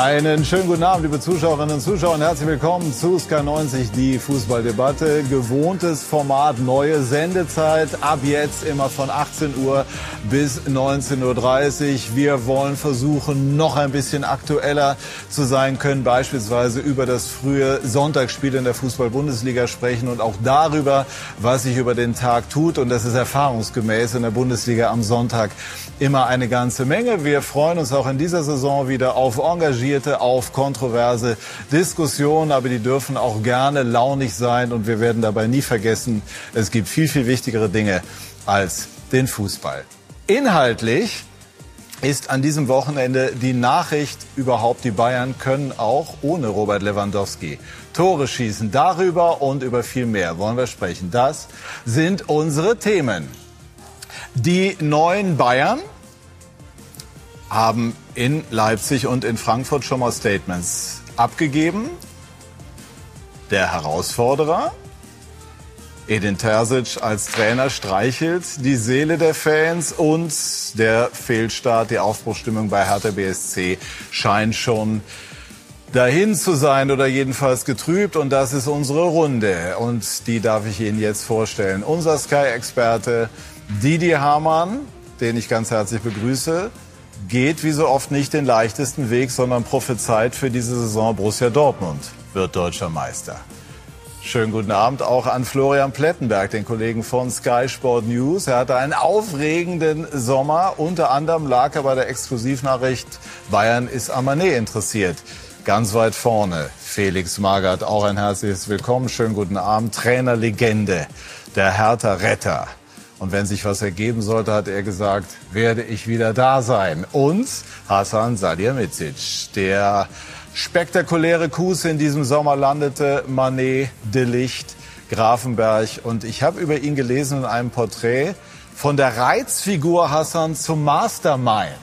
Einen schönen guten Abend, liebe Zuschauerinnen und Zuschauer, und herzlich willkommen zu Sky90, die Fußballdebatte. Gewohntes Format, neue Sendezeit, ab jetzt immer von 18 Uhr bis 19.30 Uhr. Wir wollen versuchen, noch ein bisschen aktueller zu sein, können beispielsweise über das frühe Sonntagsspiel in der Fußball-Bundesliga sprechen und auch darüber, was sich über den Tag tut. Und das ist erfahrungsgemäß in der Bundesliga am Sonntag immer eine ganze Menge. Wir freuen uns auch in dieser Saison wieder auf engagierte engagierte, auf kontroverse Diskussionen, aber die dürfen auch gerne launig sein und wir werden dabei nie vergessen, es gibt viel, viel wichtigere Dinge als den Fußball. Inhaltlich ist an diesem Wochenende die Nachricht überhaupt, die Bayern können auch ohne Robert Lewandowski Tore schießen. Darüber und über viel mehr wollen wir sprechen. Das sind unsere Themen. Die neuen Bayern haben in Leipzig und in Frankfurt schon mal Statements abgegeben. Der Herausforderer, Edin Terzic als Trainer streichelt die Seele der Fans und der Fehlstart, die Aufbruchstimmung bei Hertha BSC scheint schon dahin zu sein oder jedenfalls getrübt. Und das ist unsere Runde. Und die darf ich Ihnen jetzt vorstellen. Unser Sky-Experte Didi Hamann, den ich ganz herzlich begrüße geht wie so oft nicht den leichtesten Weg, sondern prophezeit für diese Saison Borussia Dortmund wird deutscher Meister. Schönen guten Abend auch an Florian Plettenberg, den Kollegen von Sky Sport News. Er hatte einen aufregenden Sommer. Unter anderem lag er bei der Exklusivnachricht Bayern ist am Mané interessiert. Ganz weit vorne Felix Magath, auch ein herzliches Willkommen. Schönen guten Abend. Trainerlegende, der Hertha Retter. Und wenn sich was ergeben sollte, hat er gesagt, werde ich wieder da sein. Und Hasan Salihamidzic, der spektakuläre Kuss in diesem Sommer landete, Manet, De Licht, Grafenberg. Und ich habe über ihn gelesen in einem Porträt von der Reizfigur Hassan zum Mastermind.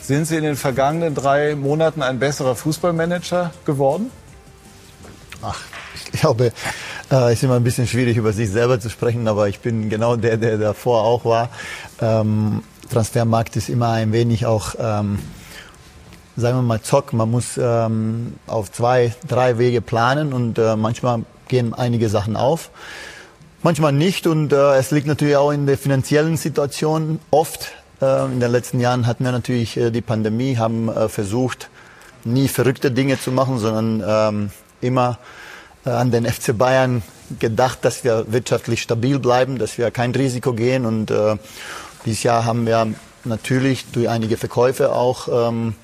Sind Sie in den vergangenen drei Monaten ein besserer Fußballmanager geworden? Ach, ich glaube, äh, ist immer ein bisschen schwierig, über sich selber zu sprechen, aber ich bin genau der, der davor auch war. Ähm, Transfermarkt ist immer ein wenig auch, ähm, sagen wir mal, Zock. Man muss ähm, auf zwei, drei Wege planen und äh, manchmal gehen einige Sachen auf. Manchmal nicht und äh, es liegt natürlich auch in der finanziellen Situation oft. Äh, in den letzten Jahren hatten wir natürlich äh, die Pandemie, haben äh, versucht, nie verrückte Dinge zu machen, sondern ähm, immer an den FC Bayern gedacht, dass wir wirtschaftlich stabil bleiben, dass wir kein Risiko gehen. Und äh, dieses Jahr haben wir natürlich durch einige Verkäufe auch ähm,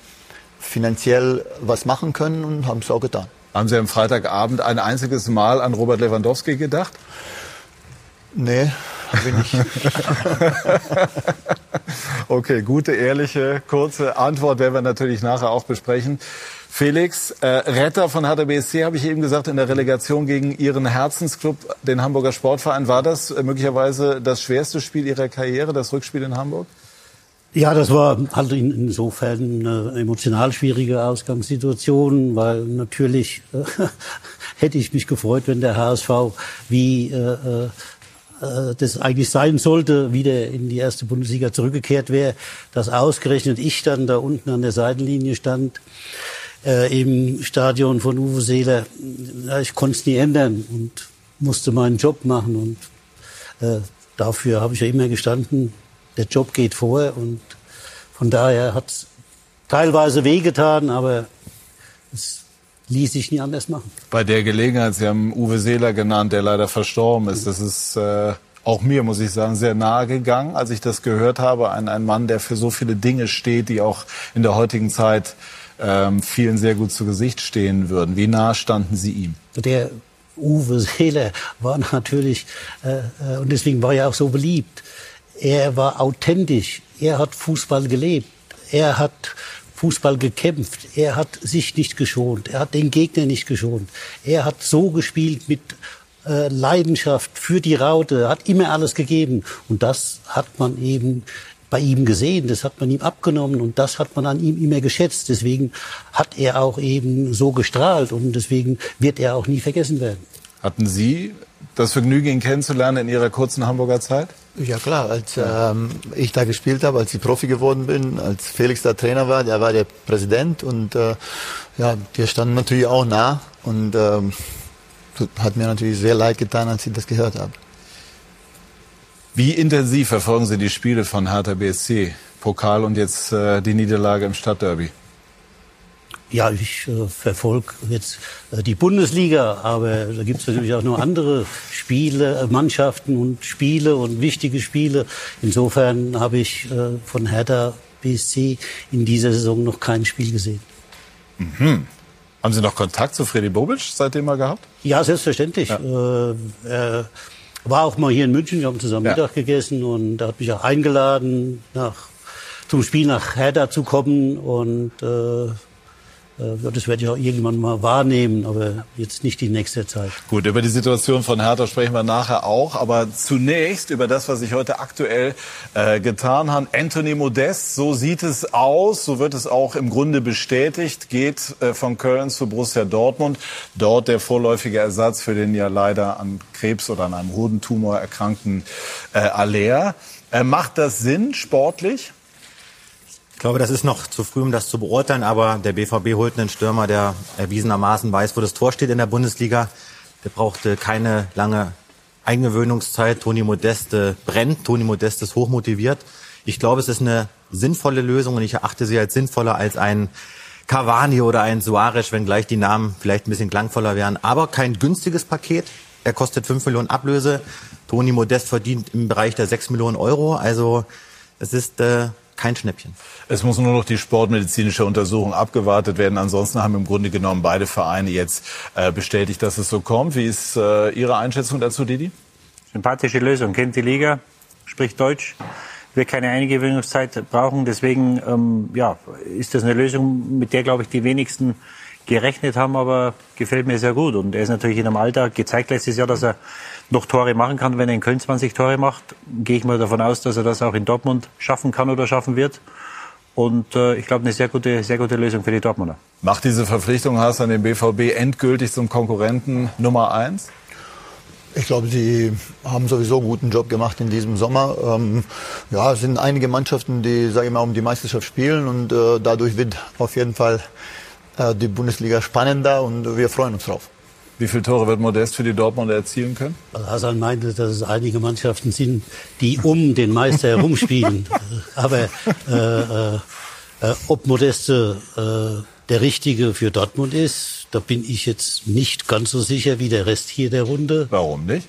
finanziell was machen können und haben es auch getan. Haben Sie am Freitagabend ein einziges Mal an Robert Lewandowski gedacht? Nee, habe ich nicht. okay, gute, ehrliche, kurze Antwort werden wir natürlich nachher auch besprechen. Felix, äh, Retter von Hertha BSC, habe ich eben gesagt, in der Relegation gegen Ihren Herzensclub, den Hamburger Sportverein. War das äh, möglicherweise das schwerste Spiel Ihrer Karriere, das Rückspiel in Hamburg? Ja, das war halt insofern eine emotional schwierige Ausgangssituation, weil natürlich äh, hätte ich mich gefreut, wenn der HSV wie äh, äh, das eigentlich sein sollte, wieder in die erste Bundesliga zurückgekehrt wäre, dass ausgerechnet ich dann da unten an der Seitenlinie stand äh, im Stadion von Uwe Seeler. Ich konnte es nie ändern und musste meinen Job machen. Und äh, dafür habe ich ja immer gestanden, der Job geht vor. Und von daher hat es teilweise wehgetan, aber es ließ sich nie anders machen. Bei der Gelegenheit, Sie haben Uwe Seeler genannt, der leider verstorben ist. Das ist äh, auch mir, muss ich sagen, sehr nahe gegangen, als ich das gehört habe. Ein, ein Mann, der für so viele Dinge steht, die auch in der heutigen Zeit ähm, vielen sehr gut zu Gesicht stehen würden. Wie nah standen Sie ihm? Der Uwe Seeler war natürlich, äh, äh, und deswegen war er auch so beliebt, er war authentisch, er hat Fußball gelebt, er hat Fußball gekämpft, er hat sich nicht geschont, er hat den Gegner nicht geschont, er hat so gespielt mit äh, Leidenschaft für die Raute, hat immer alles gegeben. Und das hat man eben bei ihm gesehen, das hat man ihm abgenommen und das hat man an ihm immer geschätzt. Deswegen hat er auch eben so gestrahlt und deswegen wird er auch nie vergessen werden. Hatten Sie das Vergnügen, ihn kennenzulernen in Ihrer kurzen Hamburger Zeit? Ja klar, als ähm, ich da gespielt habe, als ich Profi geworden bin, als Felix da Trainer war, der war der Präsident und äh, ja, wir standen natürlich auch nah und ähm, hat mir natürlich sehr leid getan, als ich das gehört habe. Wie intensiv verfolgen Sie die Spiele von Hertha BSC, Pokal und jetzt äh, die Niederlage im Stadtderby? Ja, ich äh, verfolge jetzt äh, die Bundesliga, aber da gibt es natürlich auch noch andere Spiele, äh, Mannschaften und Spiele und wichtige Spiele. Insofern habe ich äh, von Hertha BSC in dieser Saison noch kein Spiel gesehen. Mhm. Haben Sie noch Kontakt zu Freddy Bobic seitdem mal gehabt? Ja, selbstverständlich. Ja. Äh, er war auch mal hier in München, wir haben zusammen ja. Mittag gegessen und er hat mich auch eingeladen, nach, zum Spiel nach Hertha zu kommen und äh, das werde ich auch irgendwann mal wahrnehmen, aber jetzt nicht die nächste Zeit. Gut, über die Situation von Hertha sprechen wir nachher auch, aber zunächst über das, was sich heute aktuell äh, getan hat. Anthony Modest, so sieht es aus, so wird es auch im Grunde bestätigt, geht äh, von Köln zu Borussia Dortmund. Dort der vorläufige Ersatz für den ja leider an Krebs oder an einem Hodentumor erkrankten äh, Aller. Äh, macht das Sinn sportlich? Glaube, das ist noch zu früh, um das zu beurteilen, aber der BVB holt einen Stürmer, der erwiesenermaßen weiß, wo das Tor steht in der Bundesliga. Der brauchte keine lange Eingewöhnungszeit. Toni Modeste brennt, Toni Modeste ist hochmotiviert. Ich glaube, es ist eine sinnvolle Lösung und ich erachte sie als sinnvoller als ein Cavani oder ein Suarez, wenngleich die Namen vielleicht ein bisschen klangvoller wären. Aber kein günstiges Paket. Er kostet 5 Millionen Ablöse. Toni Modest verdient im Bereich der 6 Millionen Euro. Also es ist äh, kein Schnäppchen. Es muss nur noch die sportmedizinische Untersuchung abgewartet werden. Ansonsten haben im Grunde genommen beide Vereine jetzt äh, bestätigt, dass es so kommt. Wie ist äh, Ihre Einschätzung dazu, Didi? Sympathische Lösung. Kennt die Liga, spricht Deutsch, wird keine Eingewöhnungszeit brauchen. Deswegen ähm, ja, ist das eine Lösung, mit der, glaube ich, die wenigsten gerechnet haben, aber gefällt mir sehr gut. Und er ist natürlich in einem Alter, gezeigt letztes Jahr, dass er noch Tore machen kann. Wenn er in Köln 20 Tore macht, gehe ich mal davon aus, dass er das auch in Dortmund schaffen kann oder schaffen wird. Und äh, ich glaube, eine sehr gute, sehr gute Lösung für die Dortmunder. Macht diese Verpflichtung Haas an den BVB endgültig zum Konkurrenten Nummer eins? Ich glaube, sie haben sowieso einen guten Job gemacht in diesem Sommer. Ähm, ja, es sind einige Mannschaften, die, sage ich mal, um die Meisterschaft spielen und äh, dadurch wird auf jeden Fall äh, die Bundesliga spannender und wir freuen uns drauf. Wie viele Tore wird Modest für die Dortmunder erzielen können? Also Hasan meinte, dass es einige Mannschaften sind, die um den Meister herumspielen. Aber äh, äh, äh, ob Modeste äh, der Richtige für Dortmund ist, da bin ich jetzt nicht ganz so sicher wie der Rest hier der Runde. Warum nicht?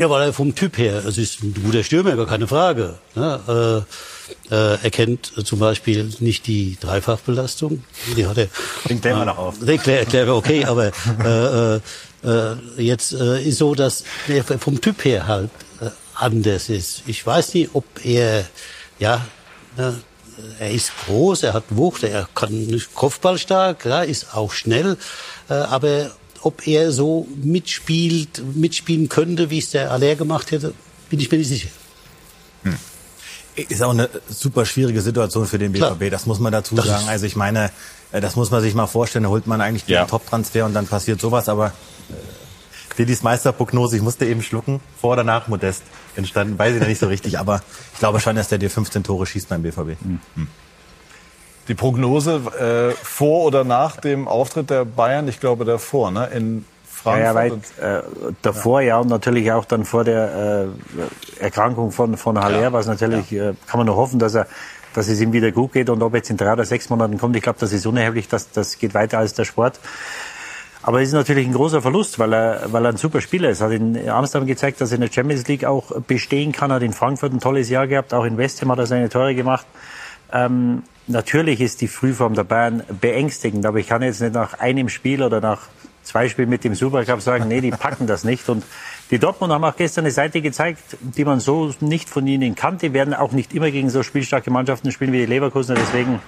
Ja, weil er vom Typ her, es ist ein guter Stürmer, gar keine Frage. Ne? Äh, äh, er kennt zum Beispiel nicht die Dreifachbelastung. Die hat er. Den klären wir noch auf. Den klären wir, okay, aber äh, äh, äh, jetzt äh, ist so, dass er vom Typ her halt anders ist. Ich weiß nicht, ob er, ja, ne, er ist groß, er hat Wucht, er kann nicht Kopfballstark, ja, ist auch schnell, aber ob er so mitspielt, mitspielen könnte, wie es der Aller gemacht hätte, bin ich mir nicht sicher. Hm. Ist auch eine super schwierige Situation für den BVB, Klar. das muss man dazu das sagen. Also ich meine, äh, das muss man sich mal vorstellen, da holt man eigentlich den ja. Top-Transfer und dann passiert sowas, aber äh, Lillys Meisterprognose, ich musste eben schlucken, vor oder nach Modest entstanden, weiß ich noch nicht so richtig, aber ich glaube schon, dass der dir 15 Tore schießt beim BVB. Mhm. Die Prognose äh, vor oder nach dem Auftritt der Bayern, ich glaube davor, ne? In Frankfurt. Ja, weit äh, davor, ja. ja. und natürlich auch dann vor der äh, Erkrankung von, von Haller, ja. was natürlich, ja. äh, kann man nur hoffen, dass er dass es ihm wieder gut geht und ob jetzt in drei oder sechs Monaten kommt, ich glaube, das ist unerheblich, das, das geht weiter als der Sport. Aber es ist natürlich ein großer Verlust, weil er, weil er ein super Spieler ist. Hat in Amsterdam gezeigt, dass er in der Champions League auch bestehen kann. Hat in Frankfurt ein tolles Jahr gehabt. Auch in West Ham hat er seine Tore gemacht. Ähm, Natürlich ist die Frühform der Bayern beängstigend, aber ich kann jetzt nicht nach einem Spiel oder nach zwei Spielen mit dem Supercup sagen, nee, die packen das nicht. Und die Dortmund haben auch gestern eine Seite gezeigt, die man so nicht von ihnen kannte. Die werden auch nicht immer gegen so spielstarke Mannschaften spielen wie die Leverkusen. Deswegen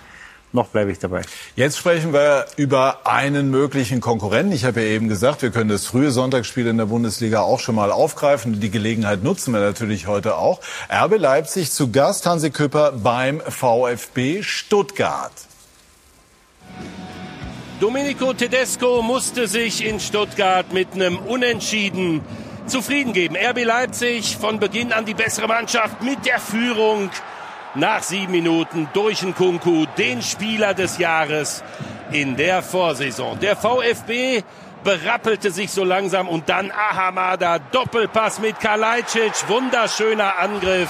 noch bleibe ich dabei. Jetzt sprechen wir über einen möglichen Konkurrenten. Ich habe ja eben gesagt, wir können das frühe Sonntagsspiel in der Bundesliga auch schon mal aufgreifen. Die Gelegenheit nutzen wir natürlich heute auch. RB Leipzig zu Gast, Hansi Küpper beim VfB Stuttgart. Domenico Tedesco musste sich in Stuttgart mit einem Unentschieden zufrieden geben. RB Leipzig von Beginn an die bessere Mannschaft mit der Führung nach sieben Minuten durch den Kunku, den Spieler des Jahres in der Vorsaison. Der VfB berappelte sich so langsam und dann Ahamada, Doppelpass mit Kalajdzic, wunderschöner Angriff.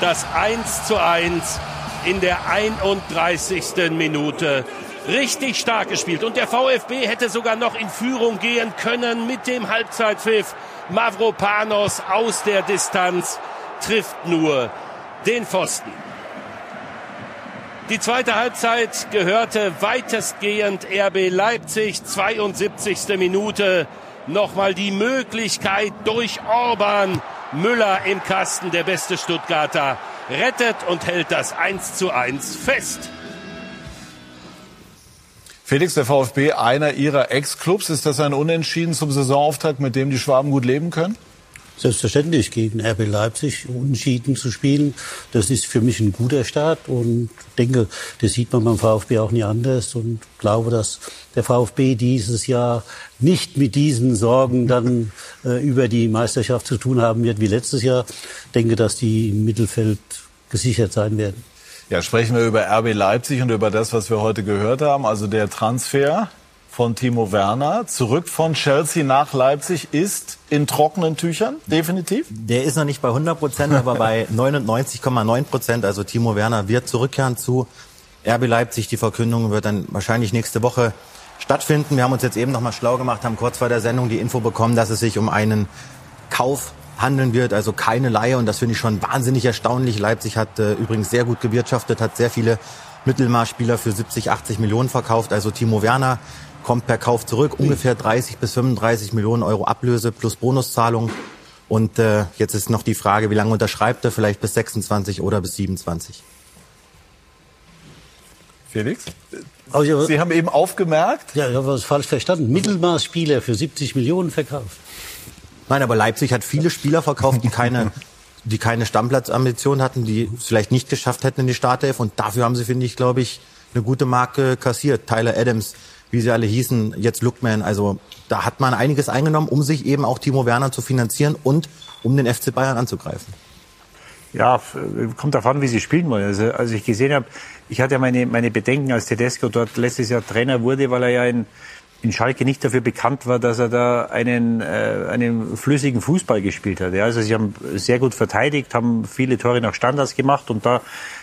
Das 1 zu 1 in der 31. Minute richtig stark gespielt. Und der VfB hätte sogar noch in Führung gehen können mit dem Halbzeitpfiff. Mavropanos aus der Distanz trifft nur den Pfosten. Die zweite Halbzeit gehörte weitestgehend RB Leipzig. 72. Minute. Nochmal die Möglichkeit durch Orban. Müller im Kasten, der beste Stuttgarter, rettet und hält das 1 zu 1 fest. Felix, der VfB, einer Ihrer Ex-Clubs. Ist das ein Unentschieden zum Saisonauftakt, mit dem die Schwaben gut leben können? Selbstverständlich gegen RB Leipzig unentschieden zu spielen, das ist für mich ein guter Start und denke, das sieht man beim VfB auch nie anders und glaube, dass der VfB dieses Jahr nicht mit diesen Sorgen dann äh, über die Meisterschaft zu tun haben wird wie letztes Jahr. Denke, dass die im Mittelfeld gesichert sein werden. Ja, sprechen wir über RB Leipzig und über das, was wir heute gehört haben. Also der Transfer von Timo Werner zurück von Chelsea nach Leipzig ist in trockenen Tüchern, definitiv? Der ist noch nicht bei 100 Prozent, aber bei 99,9 Prozent. Also Timo Werner wird zurückkehren zu RB Leipzig. Die Verkündung wird dann wahrscheinlich nächste Woche stattfinden. Wir haben uns jetzt eben noch mal schlau gemacht, haben kurz vor der Sendung die Info bekommen, dass es sich um einen Kauf handeln wird, also keine Laie. Und das finde ich schon wahnsinnig erstaunlich. Leipzig hat äh, übrigens sehr gut gewirtschaftet, hat sehr viele Mittelmaßspieler für 70, 80 Millionen verkauft. Also Timo Werner kommt per Kauf zurück, ungefähr 30 bis 35 Millionen Euro Ablöse plus Bonuszahlung. Und äh, jetzt ist noch die Frage, wie lange unterschreibt er? Vielleicht bis 26 oder bis 27. Felix? Also, Sie haben eben aufgemerkt? Ja, ich habe was falsch verstanden. Mittelmaßspieler für 70 Millionen verkauft. Nein, aber Leipzig hat viele Spieler verkauft, die keine, die keine Stammplatzambition hatten, die es vielleicht nicht geschafft hätten in die Startelf. Und dafür haben sie, finde ich, glaube ich, eine gute Marke kassiert. Tyler Adams, wie sie alle hießen, jetzt Lookman. Also da hat man einiges eingenommen, um sich eben auch Timo Werner zu finanzieren und um den FC Bayern anzugreifen. Ja, kommt davon, wie sie spielen wollen. Also, als ich gesehen habe, ich hatte ja meine, meine Bedenken, als Tedesco dort letztes Jahr Trainer wurde, weil er ja in, in Schalke nicht dafür bekannt war, dass er da einen, äh, einen flüssigen Fußball gespielt hat. Ja, also sie haben sehr gut verteidigt, haben viele Tore nach Standards gemacht und da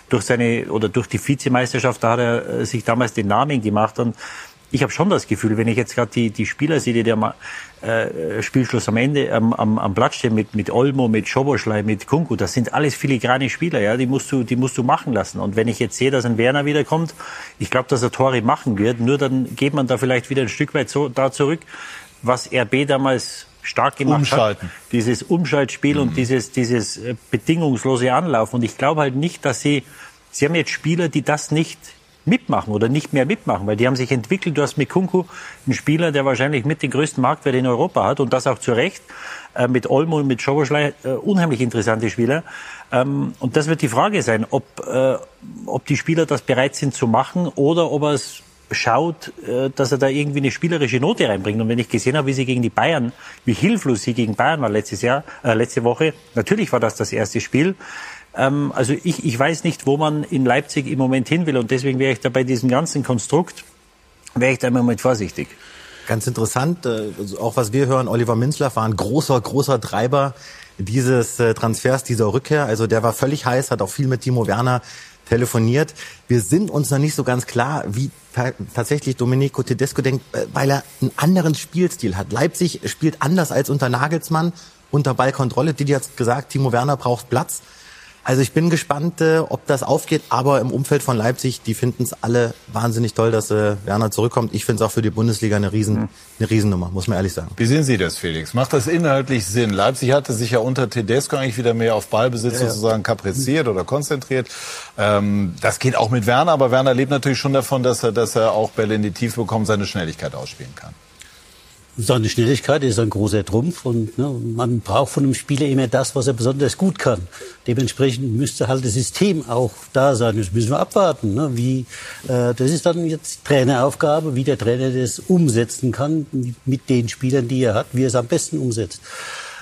durch seine oder durch die Vizemeisterschaft, da hat er äh, sich damals den Namen gemacht und ich habe schon das Gefühl, wenn ich jetzt gerade die, die Spieler sehe, die der äh, Spielschluss am Ende am, am, am Platz stehen mit, mit Olmo, mit Schoboschlei, mit Kunku, das sind alles filigrane Spieler, ja, die musst du, die musst du machen lassen. Und wenn ich jetzt sehe, dass ein Werner wiederkommt, ich glaube, dass er Tore machen wird, nur dann geht man da vielleicht wieder ein Stück weit so da zurück, was RB damals stark gemacht Umschalten. hat. Dieses Umschaltspiel mhm. und dieses, dieses äh, bedingungslose Anlauf. Und ich glaube halt nicht, dass sie, sie haben jetzt Spieler, die das nicht mitmachen oder nicht mehr mitmachen, weil die haben sich entwickelt. Du hast mit Kunku einen Spieler, der wahrscheinlich mit den größten Marktwert in Europa hat und das auch zu Recht. Äh, mit Olmo und mit Schoboschlei äh, unheimlich interessante Spieler. Ähm, und das wird die Frage sein, ob, äh, ob die Spieler das bereit sind zu machen oder ob es schaut, äh, dass er da irgendwie eine spielerische Note reinbringt. Und wenn ich gesehen habe, wie sie gegen die Bayern, wie hilflos sie gegen Bayern war letztes Jahr, äh, letzte Woche, natürlich war das das erste Spiel. Ähm, also ich, ich weiß nicht, wo man in Leipzig im Moment hin will und deswegen wäre ich da bei diesem ganzen Konstrukt, wäre ich da im Moment vorsichtig. Ganz interessant, äh, also auch was wir hören, Oliver Minzler war ein großer, großer Treiber dieses äh, Transfers, dieser Rückkehr. Also der war völlig heiß, hat auch viel mit Timo Werner telefoniert. Wir sind uns noch nicht so ganz klar, wie tatsächlich Domenico Tedesco denkt, äh, weil er einen anderen Spielstil hat. Leipzig spielt anders als unter Nagelsmann unter Ballkontrolle. Didi hat gesagt, Timo Werner braucht Platz. Also ich bin gespannt, äh, ob das aufgeht, aber im Umfeld von Leipzig, die finden es alle wahnsinnig toll, dass äh, Werner zurückkommt. Ich finde es auch für die Bundesliga eine, Riesen, eine Riesennummer, muss man ehrlich sagen. Wie sehen Sie das, Felix? Macht das inhaltlich Sinn? Leipzig hatte sich ja unter Tedesco eigentlich wieder mehr auf Ballbesitz ja, sozusagen kapriziert oder konzentriert. Ähm, das geht auch mit Werner, aber Werner lebt natürlich schon davon, dass er, dass er auch Bälle in die Tiefe bekommt, seine Schnelligkeit ausspielen kann. Seine Schnelligkeit ist ein großer Trumpf und ne, man braucht von einem Spieler immer das, was er besonders gut kann. Dementsprechend müsste halt das System auch da sein. Das müssen wir abwarten. Ne, wie, äh, das ist dann jetzt Traineraufgabe, wie der Trainer das umsetzen kann mit den Spielern, die er hat, wie er es am besten umsetzt.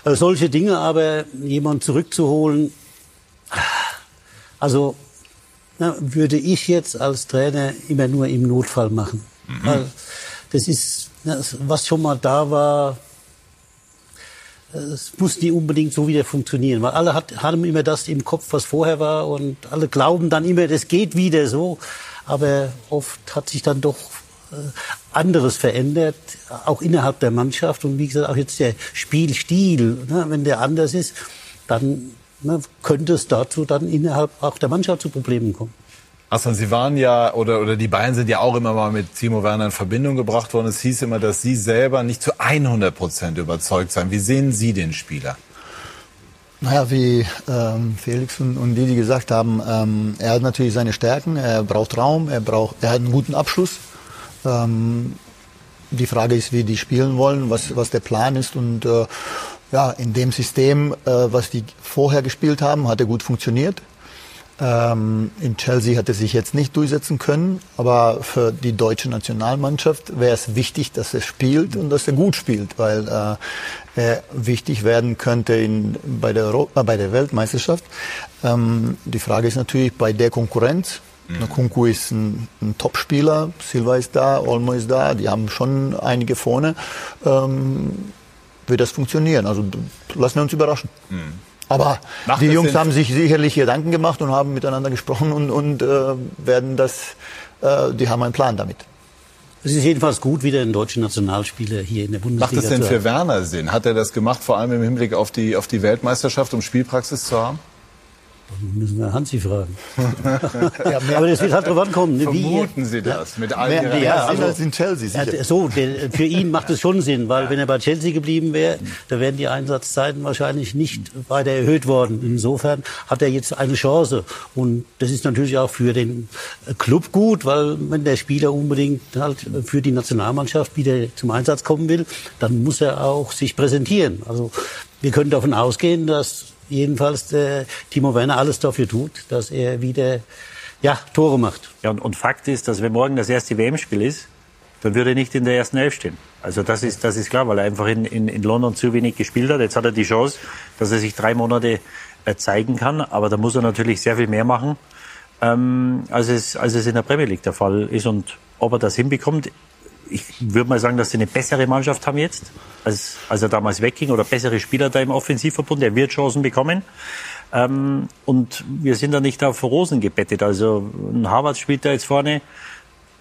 Äh, solche Dinge aber jemand zurückzuholen, also na, würde ich jetzt als Trainer immer nur im Notfall machen. Mhm. Weil das ist was schon mal da war, es muss nie unbedingt so wieder funktionieren, weil alle hat, haben immer das im Kopf, was vorher war und alle glauben dann immer, das geht wieder so, aber oft hat sich dann doch äh, anderes verändert, auch innerhalb der Mannschaft und wie gesagt, auch jetzt der Spielstil, ne, wenn der anders ist, dann ne, könnte es dazu dann innerhalb auch der Mannschaft zu Problemen kommen. Hassan, Sie waren ja, oder, oder die beiden sind ja auch immer mal mit Timo Werner in Verbindung gebracht worden. Es hieß immer, dass Sie selber nicht zu 100 Prozent überzeugt seien. Wie sehen Sie den Spieler? Naja, wie ähm, Felix und, und Didi gesagt haben, ähm, er hat natürlich seine Stärken, er braucht Raum, er, braucht, er hat einen guten Abschluss. Ähm, die Frage ist, wie die spielen wollen, was, was der Plan ist. Und äh, ja, in dem System, äh, was die vorher gespielt haben, hat er gut funktioniert. Ähm, in Chelsea hat er sich jetzt nicht durchsetzen können, aber für die deutsche Nationalmannschaft wäre es wichtig, dass er spielt und dass er gut spielt, weil äh, er wichtig werden könnte in, bei, der Europa, äh, bei der Weltmeisterschaft. Ähm, die Frage ist natürlich bei der Konkurrenz. Mhm. Kunku ist ein, ein Topspieler, Silva ist da, Olmo ist da, die haben schon einige vorne. Ähm, wird das funktionieren? Also lassen wir uns überraschen. Mhm. Aber Macht die Jungs haben sich sicherlich Gedanken gemacht und haben miteinander gesprochen und, und äh, werden das, äh, die haben einen Plan damit. Es ist jedenfalls gut, wieder einen deutschen Nationalspieler hier in der Bundesliga Macht es denn für Werner Sinn? Hat er das gemacht, vor allem im Hinblick auf die, auf die Weltmeisterschaft, um Spielpraxis zu haben? Müssen wir Hansi fragen. ja, aber das wird halt drauf ankommen. Vermuten Sie das? Mit allen mehr, ja, also, als in Chelsea. Sicher. so, der, für ihn macht es schon Sinn, weil wenn er bei Chelsea geblieben wäre, da wären die Einsatzzeiten wahrscheinlich nicht weiter erhöht worden. Insofern hat er jetzt eine Chance. Und das ist natürlich auch für den Club gut, weil wenn der Spieler unbedingt halt für die Nationalmannschaft wieder zum Einsatz kommen will, dann muss er auch sich präsentieren. Also wir können davon ausgehen, dass jedenfalls der Timo Werner alles dafür tut, dass er wieder ja, Tore macht. Ja, und, und Fakt ist, dass wenn morgen das erste WM-Spiel ist, dann würde er nicht in der ersten Elf stehen. Also das ist, das ist klar, weil er einfach in, in, in London zu wenig gespielt hat. Jetzt hat er die Chance, dass er sich drei Monate äh, zeigen kann, aber da muss er natürlich sehr viel mehr machen, ähm, als, es, als es in der Premier League der Fall ist. Und ob er das hinbekommt, ich würde mal sagen, dass sie eine bessere Mannschaft haben jetzt, als, als er damals wegging, oder bessere Spieler da im Offensivverbund. Er wird Chancen bekommen. Ähm, und wir sind da nicht auf Rosen gebettet. Also ein Harvard spielt da jetzt vorne.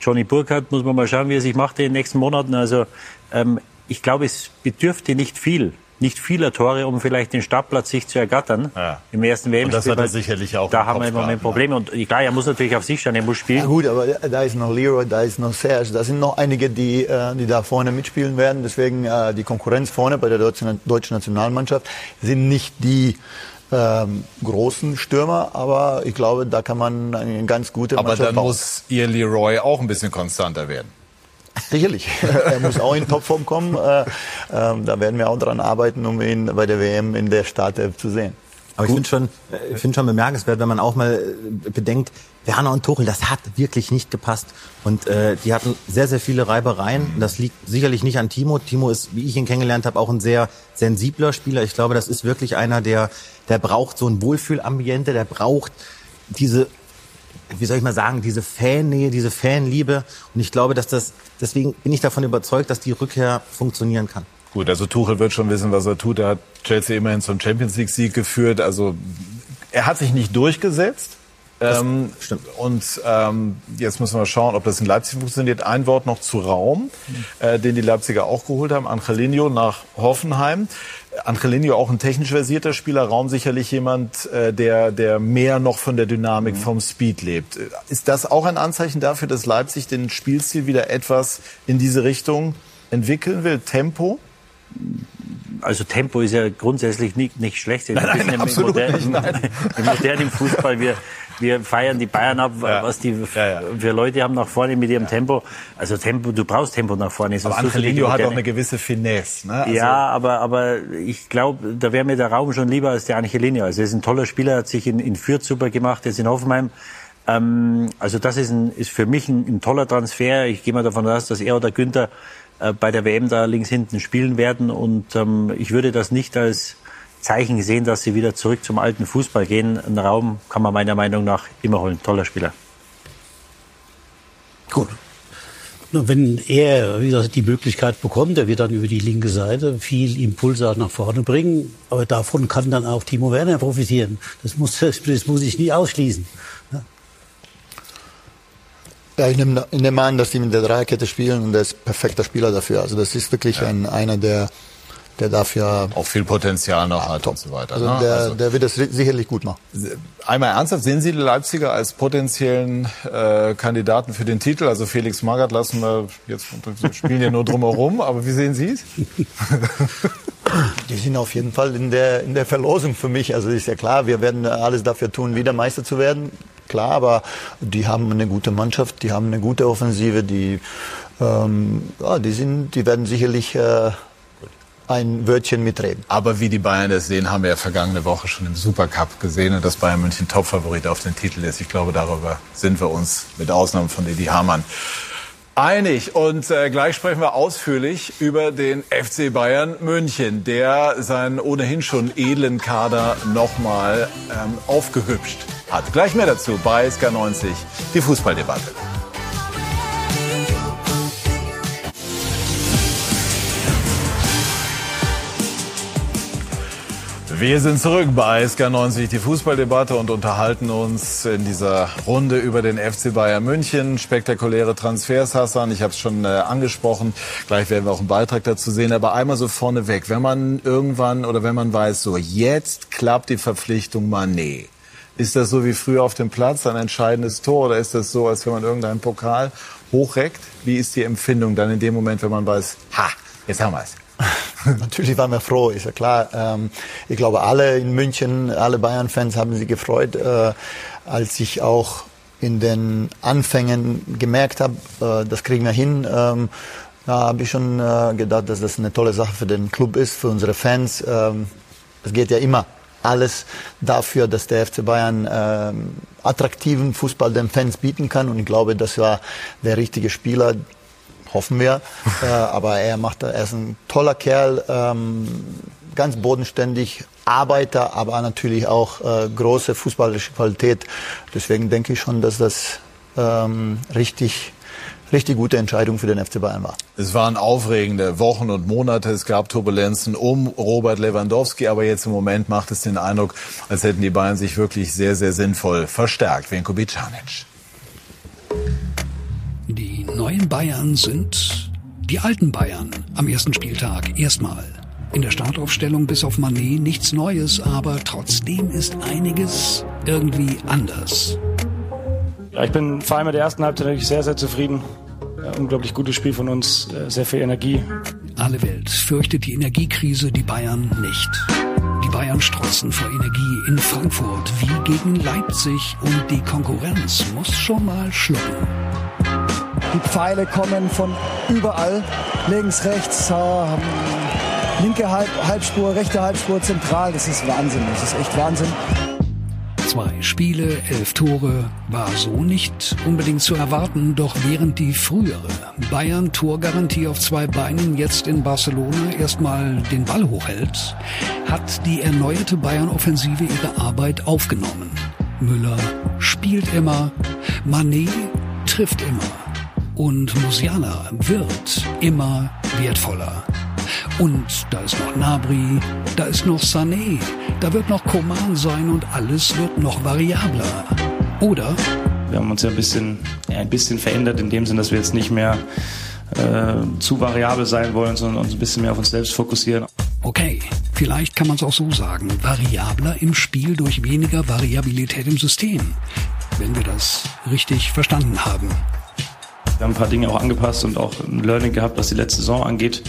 Johnny Burkhardt muss man mal schauen, wie er sich macht in den nächsten Monaten. Also ähm, ich glaube, es bedürfte nicht viel nicht viele Tore, um vielleicht den Startplatz sich zu ergattern ja. im ersten WM-Spiel. Das hat er sicherlich auch. Da haben wir im Moment Probleme. Und klar, er muss natürlich auf sich schauen, er muss spielen. Ja, gut, aber da ist noch Leroy, da ist noch Serge, da sind noch einige, die, äh, die da vorne mitspielen werden. Deswegen äh, die Konkurrenz vorne bei der deutschen, deutschen Nationalmannschaft sind nicht die ähm, großen Stürmer, aber ich glaube, da kann man eine ganz gute Mannschaft Aber dann bauen. muss ihr Leroy auch ein bisschen konstanter werden. Sicherlich. er muss auch in Topform kommen. Äh, äh, da werden wir auch dran arbeiten, um ihn bei der WM in der Startelf zu sehen. Aber ich finde schon, äh, ich finde schon bemerkenswert, wenn man auch mal äh, bedenkt, Werner und Tuchel, das hat wirklich nicht gepasst. Und äh, die hatten sehr, sehr viele Reibereien. Das liegt sicherlich nicht an Timo. Timo ist, wie ich ihn kennengelernt habe, auch ein sehr sensibler Spieler. Ich glaube, das ist wirklich einer, der, der braucht so ein Wohlfühlambiente, der braucht diese wie soll ich mal sagen, diese Fannähe, diese Fanliebe. Und ich glaube, dass das, deswegen bin ich davon überzeugt, dass die Rückkehr funktionieren kann. Gut, also Tuchel wird schon wissen, was er tut. Er hat Chelsea immerhin zum Champions League Sieg geführt. Also er hat sich nicht durchgesetzt. Ähm, stimmt. Und ähm, jetzt müssen wir schauen, ob das in Leipzig funktioniert. Ein Wort noch zu Raum, äh, den die Leipziger auch geholt haben. Angelino nach Hoffenheim. Angelino auch ein technisch versierter Spieler, Raum sicherlich jemand, äh, der, der mehr noch von der Dynamik, mhm. vom Speed lebt. Ist das auch ein Anzeichen dafür, dass Leipzig den Spielstil wieder etwas in diese Richtung entwickeln will? Tempo? also Tempo ist ja grundsätzlich nicht, nicht schlecht. Nein, nein, Im, absolut modernen, nicht. Im modernen Fußball, wir, wir feiern die Bayern ab, Ja. was die Ja, für Leute haben nach vorne mit ihrem Tempo. Also Tempo, du brauchst Tempo nach vorne. Aber Angelino hat auch eine gewisse Finesse. Ne? Also, ja, aber, aber ich glaube, da wäre mir der Raum schon lieber als der Angelino. Also er ist ein toller Spieler, hat sich in, in Fürth super gemacht, jetzt in Hoffenheim. Ähm, also das ist, ein, ist für mich ein, ein toller Transfer. Ich gehe mal davon aus, dass er oder Günther äh, bei der WM da links hinten spielen werden. Und ähm, ich würde das nicht als Zeichen sehen, dass sie wieder zurück zum alten Fußball gehen. Einen Raum kann man meiner Meinung nach immer holen. Toller Spieler. Gut. Wenn er wie gesagt, die Möglichkeit bekommt, er wird dann über die linke Seite viel Impulse auch nach vorne bringen. Aber davon kann dann auch Timo Werner profitieren. Das muss, das muss ich nie ausschließen. Ja, ich nehme, ich nehme an, dass die mit der Dreierkette spielen und der ist perfekter Spieler dafür. Also das ist wirklich ein, einer, der, der dafür, auch viel Potenzial noch hat und so weiter. also ne? der, Also- der wird das sicherlich gut machen. Einmal ernsthaft, sehen Sie die Leipziger als potenziellen äh, Kandidaten für den Titel? Also Felix Magath lassen wir jetzt, wir spielen ja nur drumherum, aber wie sehen Sie es? Die sind auf jeden Fall in der, in der Verlosung für mich. Also ist ja klar, wir werden alles dafür tun, wieder Meister zu werden. Klar, aber die haben eine gute Mannschaft, die haben eine gute Offensive, die, ähm, ja, die, sind, die werden sicherlich äh, ein Wörtchen mitreden. Aber wie die Bayern das sehen, haben wir ja vergangene Woche schon im Supercup gesehen und dass Bayern München Topfavorit auf den Titel ist. Ich glaube, darüber sind wir uns mit Ausnahme von Edi Hamann einig. Und äh, gleich sprechen wir ausführlich über den FC Bayern München, der seinen ohnehin schon edlen Kader nochmal ähm, aufgehübscht hat. Gleich mehr dazu bei SK90, die Fußballdebatte. Wir sind zurück bei SK90, die Fußballdebatte und unterhalten uns in dieser Runde über den FC Bayern München. Spektakuläre Transfers, Hassan, ich habe es schon äh, angesprochen. Gleich werden wir auch einen Beitrag dazu sehen. Aber einmal so vorneweg, wenn man irgendwann oder wenn man weiß, so jetzt klappt die Verpflichtung Mané. Ist das so wie früher auf dem Platz, ein entscheidendes Tor? Oder ist das so, als wenn man irgendeinen Pokal hochreckt? Wie ist die Empfindung dann in dem Moment, wenn man weiß, ha, jetzt haben wir es? Natürlich waren wir froh, ist ja klar. Ähm, ich glaube, alle in München, alle Bayern-Fans haben sich gefreut, äh, als ich auch in den Anfängen gemerkt habe, äh, das kriegen wir hin. Ähm, ja, habe ich schon äh, gedacht, dass das eine tolle Sache für den Club ist, für unsere Fans. Ähm, es geht ja immer alles dafür, dass der FC Bayern ähm, attraktiven Fußball den Fans bieten kann. Und ich glaube, das war der richtige Spieler, hoffen wir. äh, aber er macht, er ist ein toller Kerl, ähm, ganz bodenständig, Arbeiter, aber natürlich auch äh, große fußballische Qualität. Deswegen denke ich schon, dass das ähm, richtig, richtig gute Entscheidung für den FC Bayern war. Es waren aufregende Wochen und Monate. Es gab Turbulenzen um Robert Lewandowski, aber jetzt im Moment macht es den Eindruck, als hätten die Bayern sich wirklich sehr, sehr sinnvoll verstärkt. Venko Bicanic. Die neuen Bayern sind die alten Bayern am ersten Spieltag erstmal. In der Startaufstellung bis auf Manet nichts Neues, aber trotzdem ist einiges irgendwie anders. Ja, ich bin vor allem mit der ersten Halbzeit natürlich sehr, sehr zufrieden. Ja, unglaublich gutes Spiel von uns, äh, sehr viel Energie. Alle Welt fürchtet die Energiekrise, die Bayern nicht. Die Bayern strotzen vor Energie in Frankfurt wie gegen Leipzig und die Konkurrenz muss schon mal schlucken. Die Pfeile kommen von überall, links, rechts, äh, linke Halb Halbspur, rechte Halbspur, zentral. Das ist Wahnsinn, das ist echt Wahnsinn. Zwei Spiele, elf Tore war so nicht unbedingt zu erwarten, doch während die frühere Bayern Torgarantie auf zwei Beinen jetzt in Barcelona erstmal den Ball hochhält, hat die erneuerte Bayern Offensive ihre Arbeit aufgenommen. Müller spielt immer, Manet trifft immer und Musiala wird immer wertvoller. Und da ist noch Nabri, da ist noch Sané, da wird noch Koman sein und alles wird noch variabler. Oder? Wir haben uns ja ein bisschen, ja, ein bisschen verändert in dem Sinn, dass wir jetzt nicht mehr äh, zu variabel sein wollen, sondern uns ein bisschen mehr auf uns selbst fokussieren. Okay, vielleicht kann man es auch so sagen, variabler im Spiel durch weniger Variabilität im System, wenn wir das richtig verstanden haben. Wir haben ein paar Dinge auch angepasst und auch ein Learning gehabt, was die letzte Saison angeht.